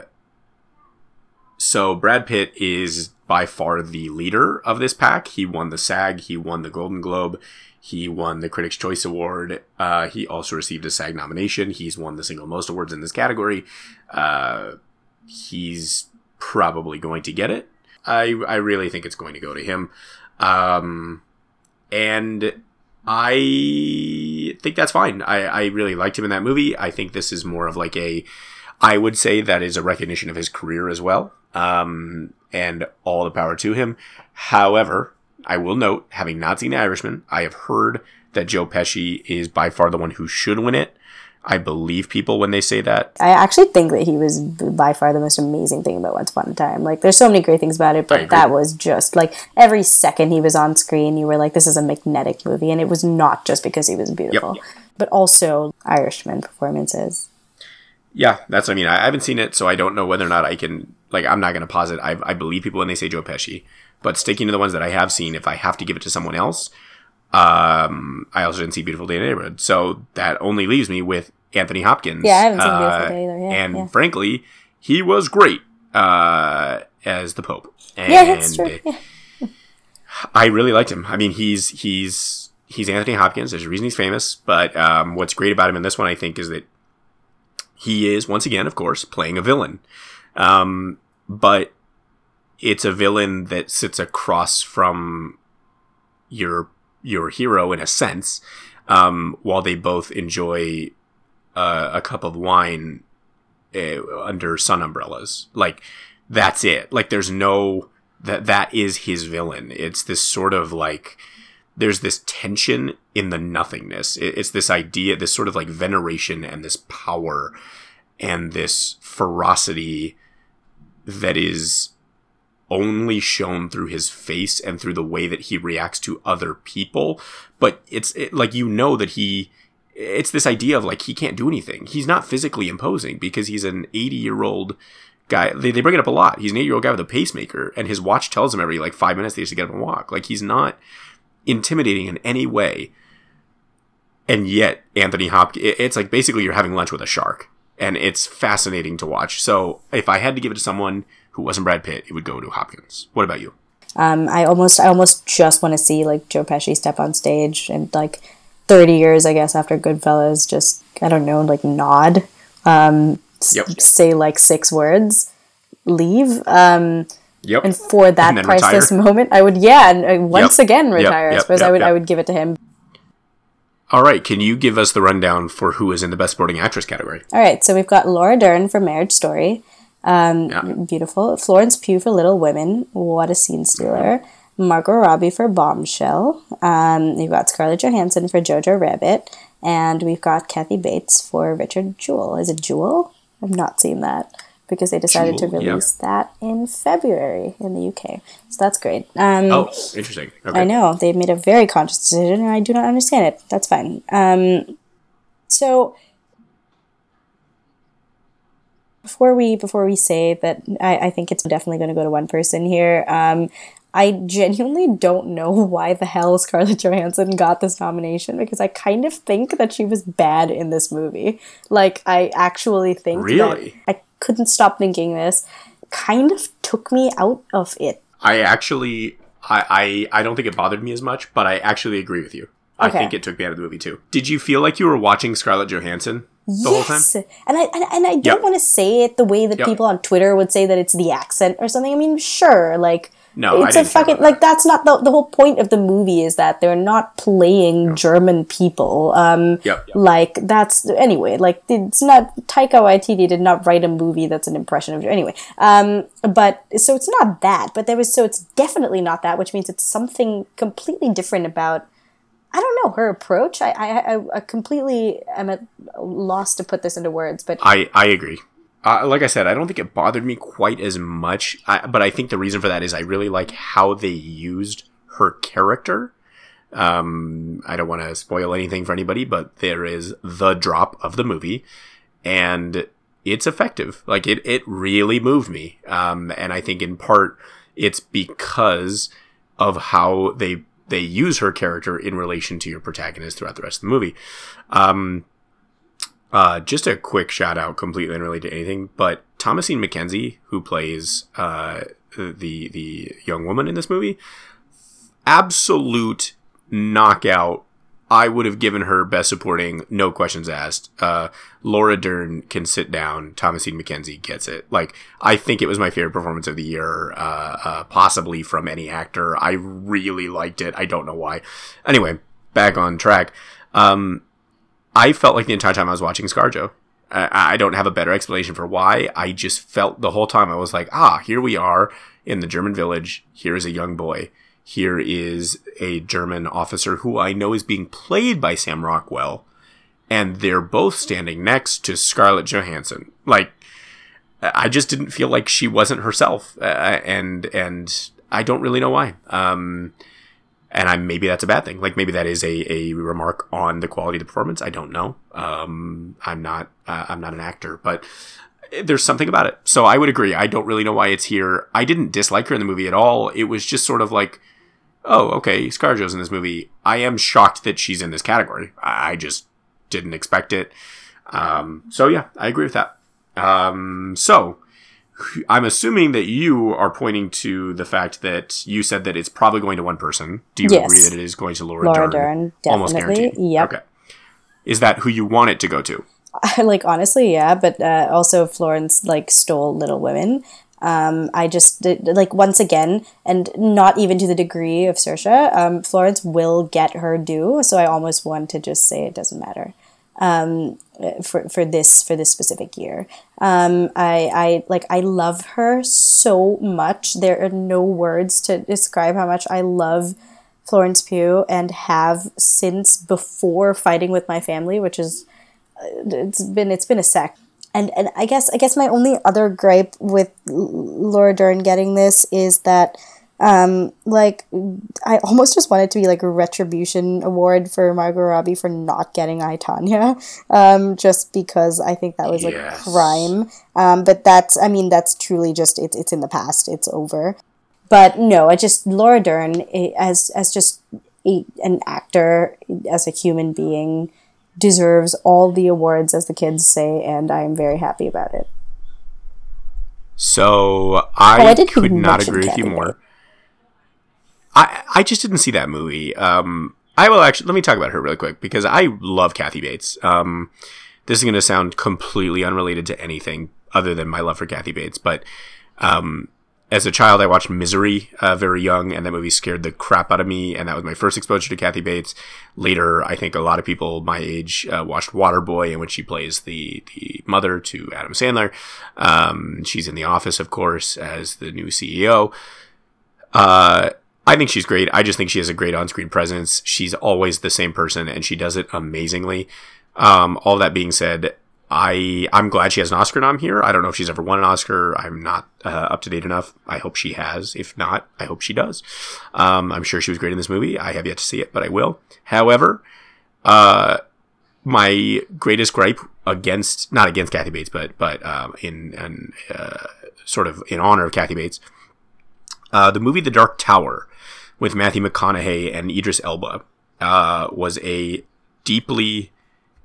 so Brad Pitt is by far the leader of this pack. He won the SAG, he won the Golden Globe, he won the Critics' Choice Award. Uh, he also received a SAG nomination. He's won the single most awards in this category. Uh, he's probably going to get it. I I really think it's going to go to him. Um, and I think that's fine. I, I really liked him in that movie. I think this is more of like a, I would say that is a recognition of his career as well. Um, and all the power to him. However, I will note, having not seen The Irishman, I have heard that Joe Pesci is by far the one who should win it. I believe people when they say that. I actually think that he was by far the most amazing thing about Once Upon a Time. Like, there's so many great things about it, but that was just like every second he was on screen, you were like, this is a magnetic movie, and it was not just because he was beautiful, but also Irishman performances. Yeah, that's what I mean. I haven't seen it, so I don't know whether or not I can. Like, I'm not going to pause it. I, I believe people when they say Joe Pesci, but sticking to the ones that I have seen, if I have to give it to someone else, um, I also didn't see Beautiful Day in the Neighborhood, so that only leaves me with Anthony Hopkins. Yeah, I haven't seen uh, Beautiful Day either, yeah, and yeah. frankly, he was great uh, as the Pope. And Yeah, that's true. Yeah. I really liked him. I mean, he's he's he's Anthony Hopkins. There's a reason he's famous. But um, what's great about him in this one, I think, is that he is once again, of course, playing a villain. Um, but it's a villain that sits across from your your hero in a sense, um, while they both enjoy uh, a cup of wine uh, under sun umbrellas. Like that's it. Like there's no that that is his villain. It's this sort of like there's this tension in the nothingness. It, it's this idea, this sort of like veneration and this power and this ferocity that is only shown through his face and through the way that he reacts to other people. But it's it, like you know that he it's this idea of like he can't do anything. He's not physically imposing because he's an 80 year old guy. They, they bring it up a lot. He's an 80 year old guy with a pacemaker, and his watch tells him every like five minutes he has to get up and walk. Like he's not intimidating in any way. And yet, Anthony Hopkins, it's like basically you're having lunch with a shark, and it's fascinating to watch. So, if I had to give it to someone who wasn't Brad Pitt, it would go to Hopkins. What about you? Um, I almost, I almost just want to see like Joe Pesci step on stage and like thirty years, I guess, after Goodfellas, just I don't know, like nod, um, s- say like six words, leave, um, Yep. and for that And priceless retire. <laughs> moment, I would, yeah, and uh, once Yep. again Yep, retire. I yep, suppose I yep, would, I would give it to him. All right, can you give us the rundown for who is in the Best Supporting Actress category? All right, so we've got Laura Dern for Marriage Story. Um, Yeah. Beautiful. Florence Pugh for Little Women. What a scene stealer. Margot Robbie for Bombshell. Um, we've got Scarlett Johansson for Jojo Rabbit. And we've got Kathy Bates for Richard Jewell. Is it Jewel? I've not seen that because they decided to Jewel, yeah. release that in February in the UK. So that's great. Um, Oh, interesting. Okay. I know they made a very conscious decision, and I do not understand it. That's fine. Um, so before we before we say that, I, I think it's definitely going to go to one person here. Um, I genuinely don't know <laughs> why the hell Scarlett Johansson got this nomination because I kind of think that she was bad in this movie. Like I actually think Really? that I couldn't stop thinking this. Kind of took me out of it. I actually I, I I don't think it bothered me as much, but I actually agree with you. Okay. I think it took me out of the movie too. Did you feel like you were watching Scarlett Johansson the whole time? yes, and I and, and I don't Yep. want to say it the way that Yep. people on Twitter would say that it's the accent or something. I mean, sure, like No, it's a fucking that. like that's not the the whole point of the movie is that they're not playing German people. Um, Yep. yep. like that's anyway like it's not taika waititi did not write a movie that's an impression of anyway um but so it's not that but there was so it's definitely not that which means it's something completely different about i don't know her approach i i, I, completely am at loss to put this into words but I I agree. Uh, like I said, I don't think it bothered me quite as much, I, but I think the reason for that is I really like how they used her character. Um, I don't want to spoil anything for anybody, but there is the drop of the movie, and it's effective. Like it, it really moved me. Um, and I think in part it's because of how they they use her character in relation to your protagonist throughout the rest of the movie. Um, uh, just a quick shout out, completely unrelated to anything, but Thomasin McKenzie, who plays uh, the the young woman in this movie, absolute knockout. I would have given her best supporting, no questions asked. Uh, Laura Dern can sit down. Thomasin McKenzie gets it. Like I think it was my favorite performance of the year, uh, uh, possibly from any actor. I really liked it. I don't know why. Anyway, back on track. Um, I felt like the entire time I was watching ScarJo. I, I don't have a better explanation for why. I just felt the whole time I was like, ah, here we are in the German village. Here is a young boy. Here is a German officer who I know is being played by Sam Rockwell, and they're both standing next to Scarlett Johansson. Like, I just didn't feel like she wasn't herself, uh, and and I don't really know why. Um, and I maybe that's a bad thing. Like maybe that is a, a remark on the quality of the performance. I don't know. Um, I'm not uh, I'm not an actor, but there's something about it. So I would agree. I don't really know why it's here. I didn't dislike her in the movie at all. It was just sort of like, oh, okay, ScarJo's in this movie. I am shocked that she's in this category. I just didn't expect it. Um, so yeah, I agree with that. Um, so I'm assuming that you are pointing to the fact that you said that it's probably going to one person. Do you Yes. agree that it is going to Laura, Laura Dern? Dern, Almost definitely. guaranteed. Yep. Okay. Is that who you want it to go to? <laughs> like honestly yeah but uh, also florence like stole little women um, I just like once again, and not even to the degree of Saoirse. Um, Florence will get her due, so I almost want to just say it doesn't matter um, for for this for this specific year. Um, I I like I love her so much. There are no words to describe how much I love Florence Pugh and have since before fighting with my family, which is it's been it's been a sec. And and I guess I guess my only other gripe with Laura Dern getting this is that um like I almost just want it to be like a retribution award for Margot Robbie for not getting I Tonya <laughs> um just because I think that was like Yes. a crime. Um but that's I mean that's truly just it's it's in the past. It's over. But no I just Laura Dern eh, as as just a, an actor as a human being deserves all the awards, as the kids say, and I am very happy about it. So I, Oh, I could not agree with you more. I I just didn't see that movie. Um, I will actually let me talk about her really quick because I love Kathy Bates. Um, this is going to sound completely unrelated to anything other than my love for Kathy Bates, but um, as a child, I watched Misery uh, very young, and that movie scared the crap out of me. And that was my first exposure to Kathy Bates. Later, I think a lot of people my age uh, watched Waterboy, in which she plays the the mother to Adam Sandler. Um, she's in The Office, of course, as the new CEO. Uh, I think she's great. I just think she has a great on-screen presence. She's always the same person, and she does it amazingly. Um, all that being said, I I'm glad she has an Oscar nom here. I don't know if she's ever won an Oscar. I'm not uh, up to date enough. I hope she has. If not, I hope she does. Um, I'm sure she was great in this movie. I have yet to see it, but I will. However, uh, my greatest gripe against not against Kathy Bates, but but um, in uh, sort of in honor of Kathy Bates, uh, the movie The Dark Tower with Matthew McConaughey and Idris Elba uh, was a deeply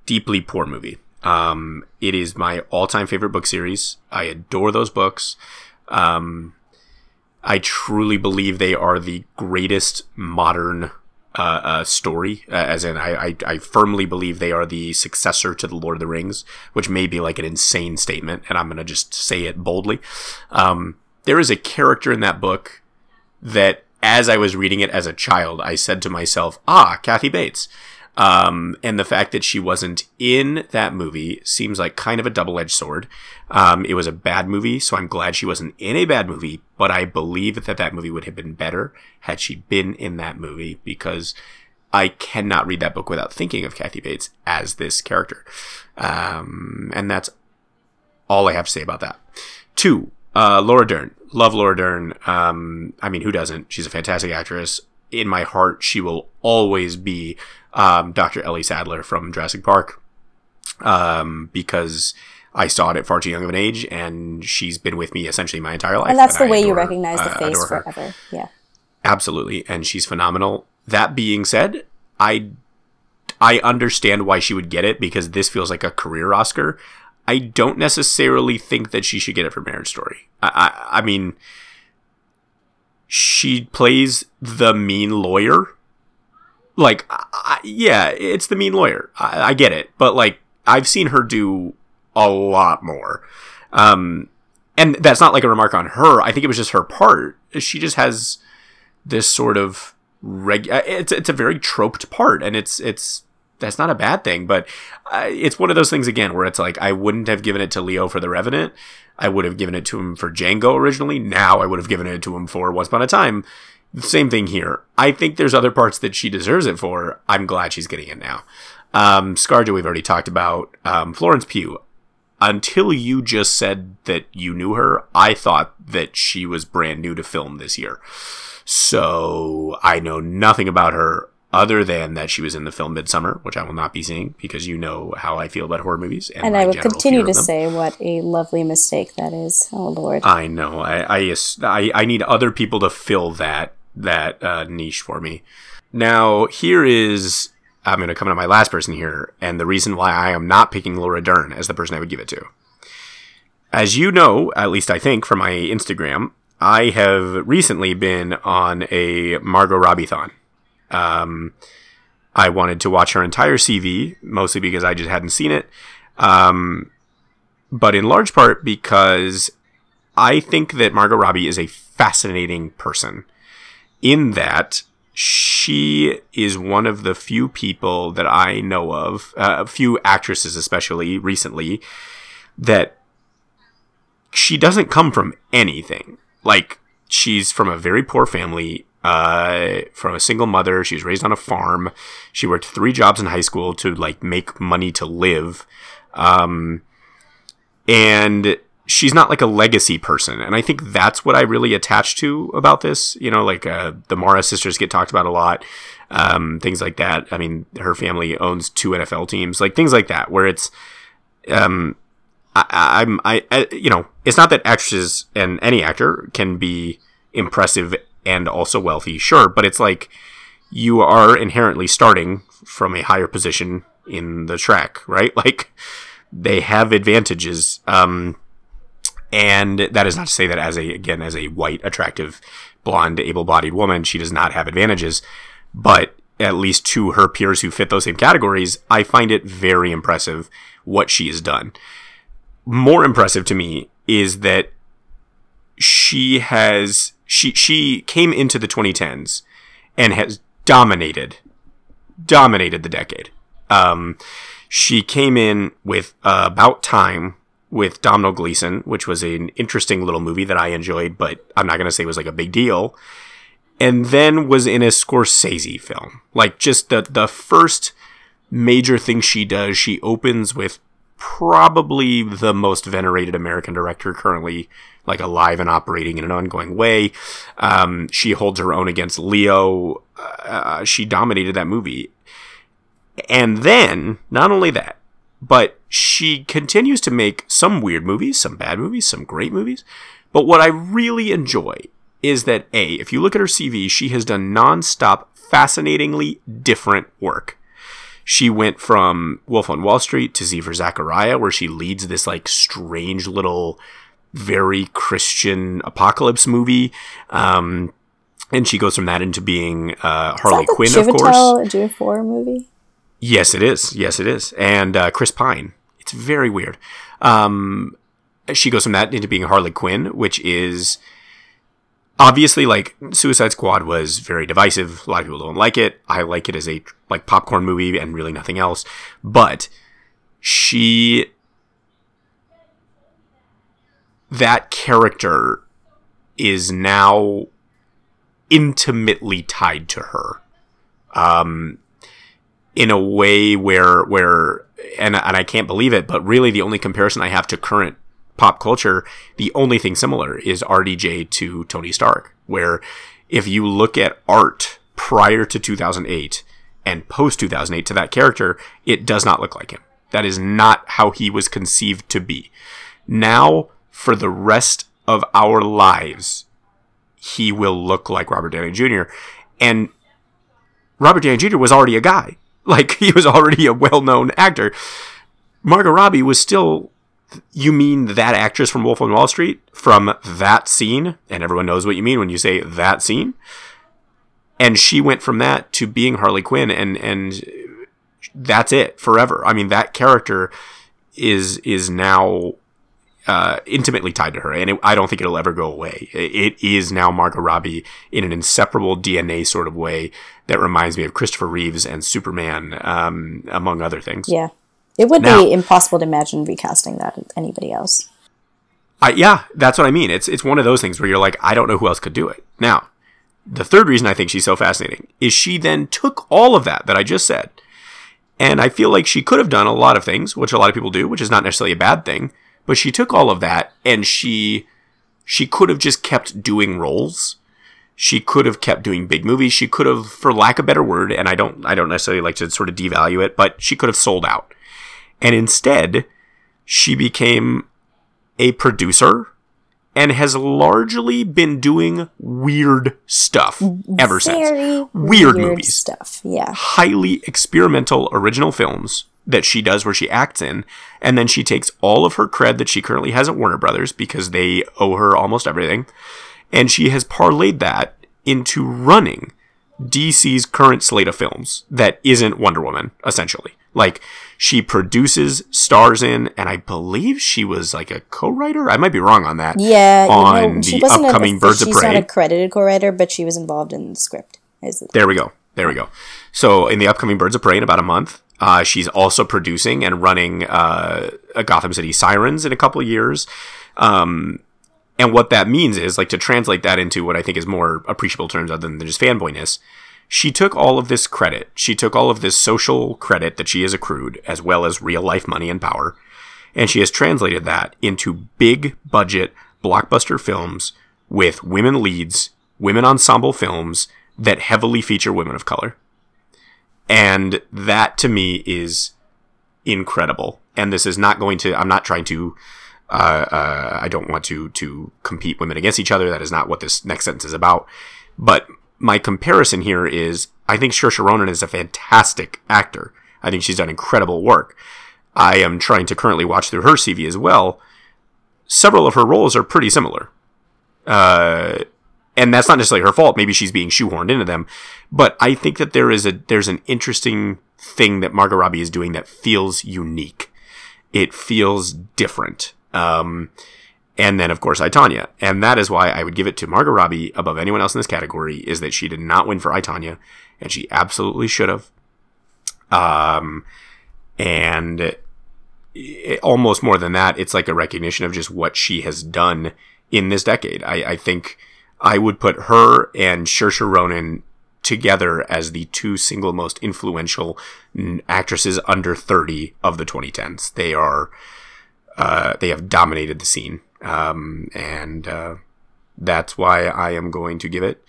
deeply poor movie. Um, it is my all-time favorite book series. I adore those books. Um, I truly believe they are the greatest modern uh, uh, story. Uh, as in, I, I, I firmly believe they are the successor to the Lord of the Rings, which may be like an insane statement, and I'm going to just say it boldly. Um, there is a character in that book that, as I was reading it as a child, I said to myself, "Ah, Kathy Bates." Um, and the fact that she wasn't in that movie seems like kind of a double edged sword. Um, it was a bad movie, so I'm glad she wasn't in a bad movie, but I believe that that movie would have been better had she been in that movie because I cannot read that book without thinking of Kathy Bates as this character. Um, and that's all I have to say about that. Two, uh, Laura Dern. Love Laura Dern. Um, I mean, who doesn't? She's a fantastic actress. In my heart, she will always be um, Dr. Ellie Sattler from Jurassic Park um, because I saw it at far too young of an age, and she's been with me essentially my entire life. And that's and the I way adore, you recognize the uh, face forever. Yeah. Absolutely, and she's phenomenal. That being said, I I understand why she would get it because this feels like a career Oscar. I don't necessarily think that she should get it for Marriage Story. I, I, I mean, she plays the mean lawyer like I, yeah it's the mean lawyer. I, I, get it. But like i've seen her do a lot more. Um and that's not like a remark on her. I think it was just her part. She just has this sort of reg uh, it's it's a very troped part. And it's it's that's not a bad thing. But uh, it's one of those things again where it's like i wouldn't have given it to leo for the revenant. I would have given it to him for django originally. Now i would have given it to him for once upon a time same thing here. I think there's other parts that she deserves it for. I'm glad she's getting it now. Um, Scarjo, we've already talked about. Um, Florence Pugh. Until you just said that you knew her, I thought that she was brand new to film this year. So I know nothing about her other than that she was in the film Midsummer, which I will not be seeing because you know how I feel about horror movies. And, and I will continue to say what a lovely mistake that is. Oh Lord! I know. I I, I, I need other people to fill that that uh, niche for me. Now, here is I'm going to come to my last person here, and the reason why I am not picking Laura Dern as the person I would give it to. As you know, at least I think from my Instagram, I have recently been on a Margot Robbie thon. Um, I wanted to watch her entire CV, mostly because I just hadn't seen it, um, but in large part because I think that Margot Robbie is a fascinating person in that she is one of the few people that I know of, uh, a few actresses especially recently, that she doesn't come from anything. Like, she's from a very poor family, uh, from a single mother. She was raised on a farm. She worked three jobs in high school to, like, make money to live. Um, and she's not like a legacy person and i think that's what i really attach to about this you know like uh, the mara sisters get talked about a lot um, things like that. I mean her family owns two nfl teams like things like that where it's um, I, am I, I, you know it's not that actresses and any actor can be impressive and also wealthy sure but it's like you are inherently starting from a higher position in the track right? <laughs> Like they have advantages um, and that is not to say that as a, again, as a white, attractive, blonde, able-bodied woman, she does not have advantages. But at least to her peers who fit those same categories, I find it very impressive what she has done. More impressive to me is that she has she she came into the 2010s and has dominated dominated the decade. Um, she came in with uh, about time with Domhnall Gleeson, which was an interesting little movie that I enjoyed, but I'm not going to say it was like a big deal. And then was in a Scorsese film. Like just the the first major thing she does, she opens with probably the most venerated American director currently like alive and operating in an ongoing way. Um, she holds her own against Leo. Uh, she dominated that movie. And then, not only that, but she continues to make some weird movies, some bad movies, some great movies. But what I really enjoy is that A, if you look at her CV, she has done nonstop, fascinatingly different work. She went from Wolf on Wall Street to Z for Zachariah, where she leads this like strange little very Christian apocalypse movie. Um, and she goes from that into being uh, Harley Quinn, Chiwetel of course. Ejiofor movie. Yes, it is. Yes, it is. And uh, Chris Pine. It's very weird. Um, she goes from that into being Harley Quinn, which is obviously like Suicide Squad was very divisive. A lot of people don't like it. I like it as a like popcorn movie and really nothing else. But she that character is now intimately tied to her. Um in a way where where and and I can't believe it, but really the only comparison I have to current pop culture, the only thing similar is RDJ to Tony Stark, where if you look at art prior to 2008 and post 2008 to that character, it does not look like him. That is not how he was conceived to be. Now, for the rest of our lives, he will look like Robert Downey Jr. And Robert Downey Jr. was already a guy. <laughs> Like, he was already a well known actor. Margot Robbie was still you mean that actress from Wolf on Wall Street from that scene? And everyone knows what you mean when you say that scene. And she went from that to being Harley Quinn, and and that's it forever. I mean, that character is is now uh, intimately tied to her, and it, I don't think it'll ever go away. It is now Margot Robbie in an inseparable DNA sort of way that reminds me of Christopher Reeves and Superman, um, among other things. Yeah. It would Now- be impossible to imagine recasting that with anybody else. I, yeah, that's what I mean. It's it's one of those things where you're like, I don't know who else could do it. Now, the third reason I think she's so fascinating is she then took all of that that I just said, and I feel like she could have done a lot of things, which a lot of people do, which is not necessarily a bad thing. But she took all of that and she she could have just kept doing roles. She could have kept doing big movies. She could have, for lack of a better word, and I don't I don't necessarily like to sort of devalue it, but she could have sold out. And instead, she became a producer and has largely been doing weird stuff ever since. Very Weird movies. stuff. Yeah. Highly experimental original films that she does where she acts in, and then she takes all of her cred that she currently has at Warner Brothers because they owe her almost everything, and she has parlayed that into running DC's current slate of films that isn't Wonder Woman, essentially. Like, she produces, stars in, and I believe she was like a co-writer. I might be wrong on that. Yeah. On you know, she the wasn't upcoming a, Birds of Prey. she's not a credited co-writer, but she was involved in the script. There we go. There we go. So in the upcoming Birds of Prey in about a month, uh, she's also producing and running uh, a Gotham City Sirens in a couple years. Um, and what that means is, like, to translate that into what I think is more appreciable terms other than just fanboyness, she took all of this credit. She took all of this social credit that she has accrued, as well as real life money and power, and she has translated that into big budget blockbuster films with women leads, women ensemble films that heavily feature women of color. And that to me is incredible. And this is not going to, I'm not trying to, uh, uh, I don't want to, to compete women against each other. That is not what this next sentence is about. But my comparison here is I think Saoirse Ronan is a fantastic actor. I think she's done incredible work. I am trying to currently watch through her CV as well. Several of her roles are pretty similar. Uh, and that's not necessarily her fault. Maybe she's being shoehorned into them. But I think that there is a there's an interesting thing that Margot Robbie is doing that feels unique. It feels different. Um, and then of course I Tonya, and that is why I would give it to Margot Robbie above anyone else in this category. Is that she did not win for I Tonya, and she absolutely should have. Um, and it, almost more than that, it's like a recognition of just what she has done in this decade. I, I think I would put her and Saoirse Ronan together as the two single most influential n- actresses under 30 of the 2010s. They are, uh, they have dominated the scene. Um, and, uh, that's why I am going to give it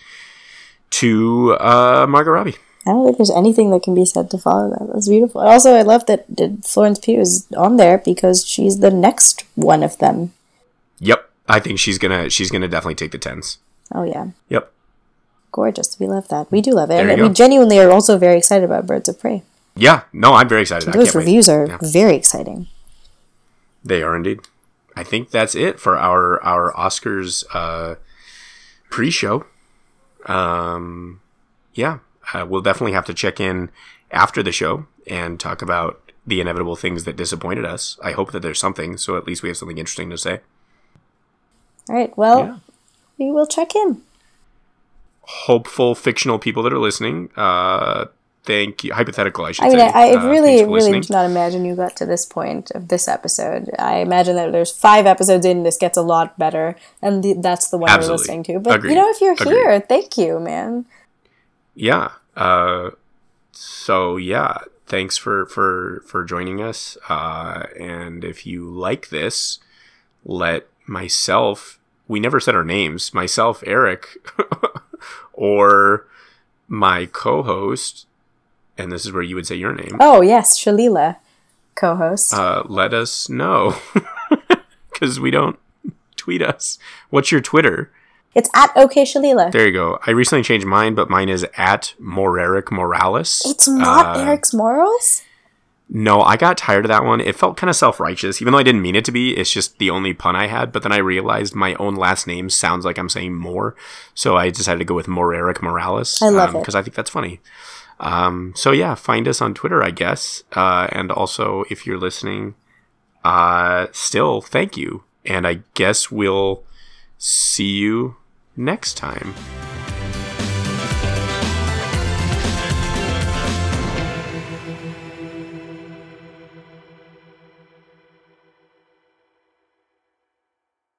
to, uh, Margot Robbie. I don't think there's anything that can be said to follow that. That's beautiful. Also, I love that that Florence Pugh is on there because she's the next one of them. Yep. I think she's gonna, she's gonna definitely take the tens. Oh yeah, Yep. gorgeous. We love that. We do love it, and we genuinely are also very excited about Birds of Prey. Yeah. No, I'm very excited. Those can't wait. reviews are Yeah. very exciting. They are indeed. I think that's it for our our Oscars uh, pre-show. Um, yeah, uh, we'll definitely have to check in after the show and talk about the inevitable things that disappointed us. I hope that there's something, so at least we have something interesting to say. All right. Well, Yeah. We will check in. Hopeful fictional people that are listening, uh, thank you. Hypothetical, I should I mean, say. I, I Uh, really, really listening. did not imagine you got to this point of this episode. I imagine that there's five episodes in, this gets a lot better, and the, that's the one Absolutely. we're listening to. But Agreed. you know, if you're Agreed. here, thank you, man. yeah uh so yeah thanks for for for joining us uh and if you like this let myself we never said our names myself eric <laughs> or my co-host and this is where you would say your name Oh yes, Shaleila, co-host. uh let us know <laughs> because we don't tweet us what's your twitter it's at OK Shaleila. there you go i recently changed mine but mine is at moreric morales It's not Uh, Eric's morals. No, I got tired of that one. It felt kind of self righteous, even though I didn't mean it to be. It's just the only pun I had. But then I realized my own last name sounds like I'm saying more, so I decided to go with Moreric Morales. I love it. because I think that's funny. Um, so yeah, find us on Twitter, I guess, uh, and also if you're listening, uh, still thank you, and I guess we'll see you next time.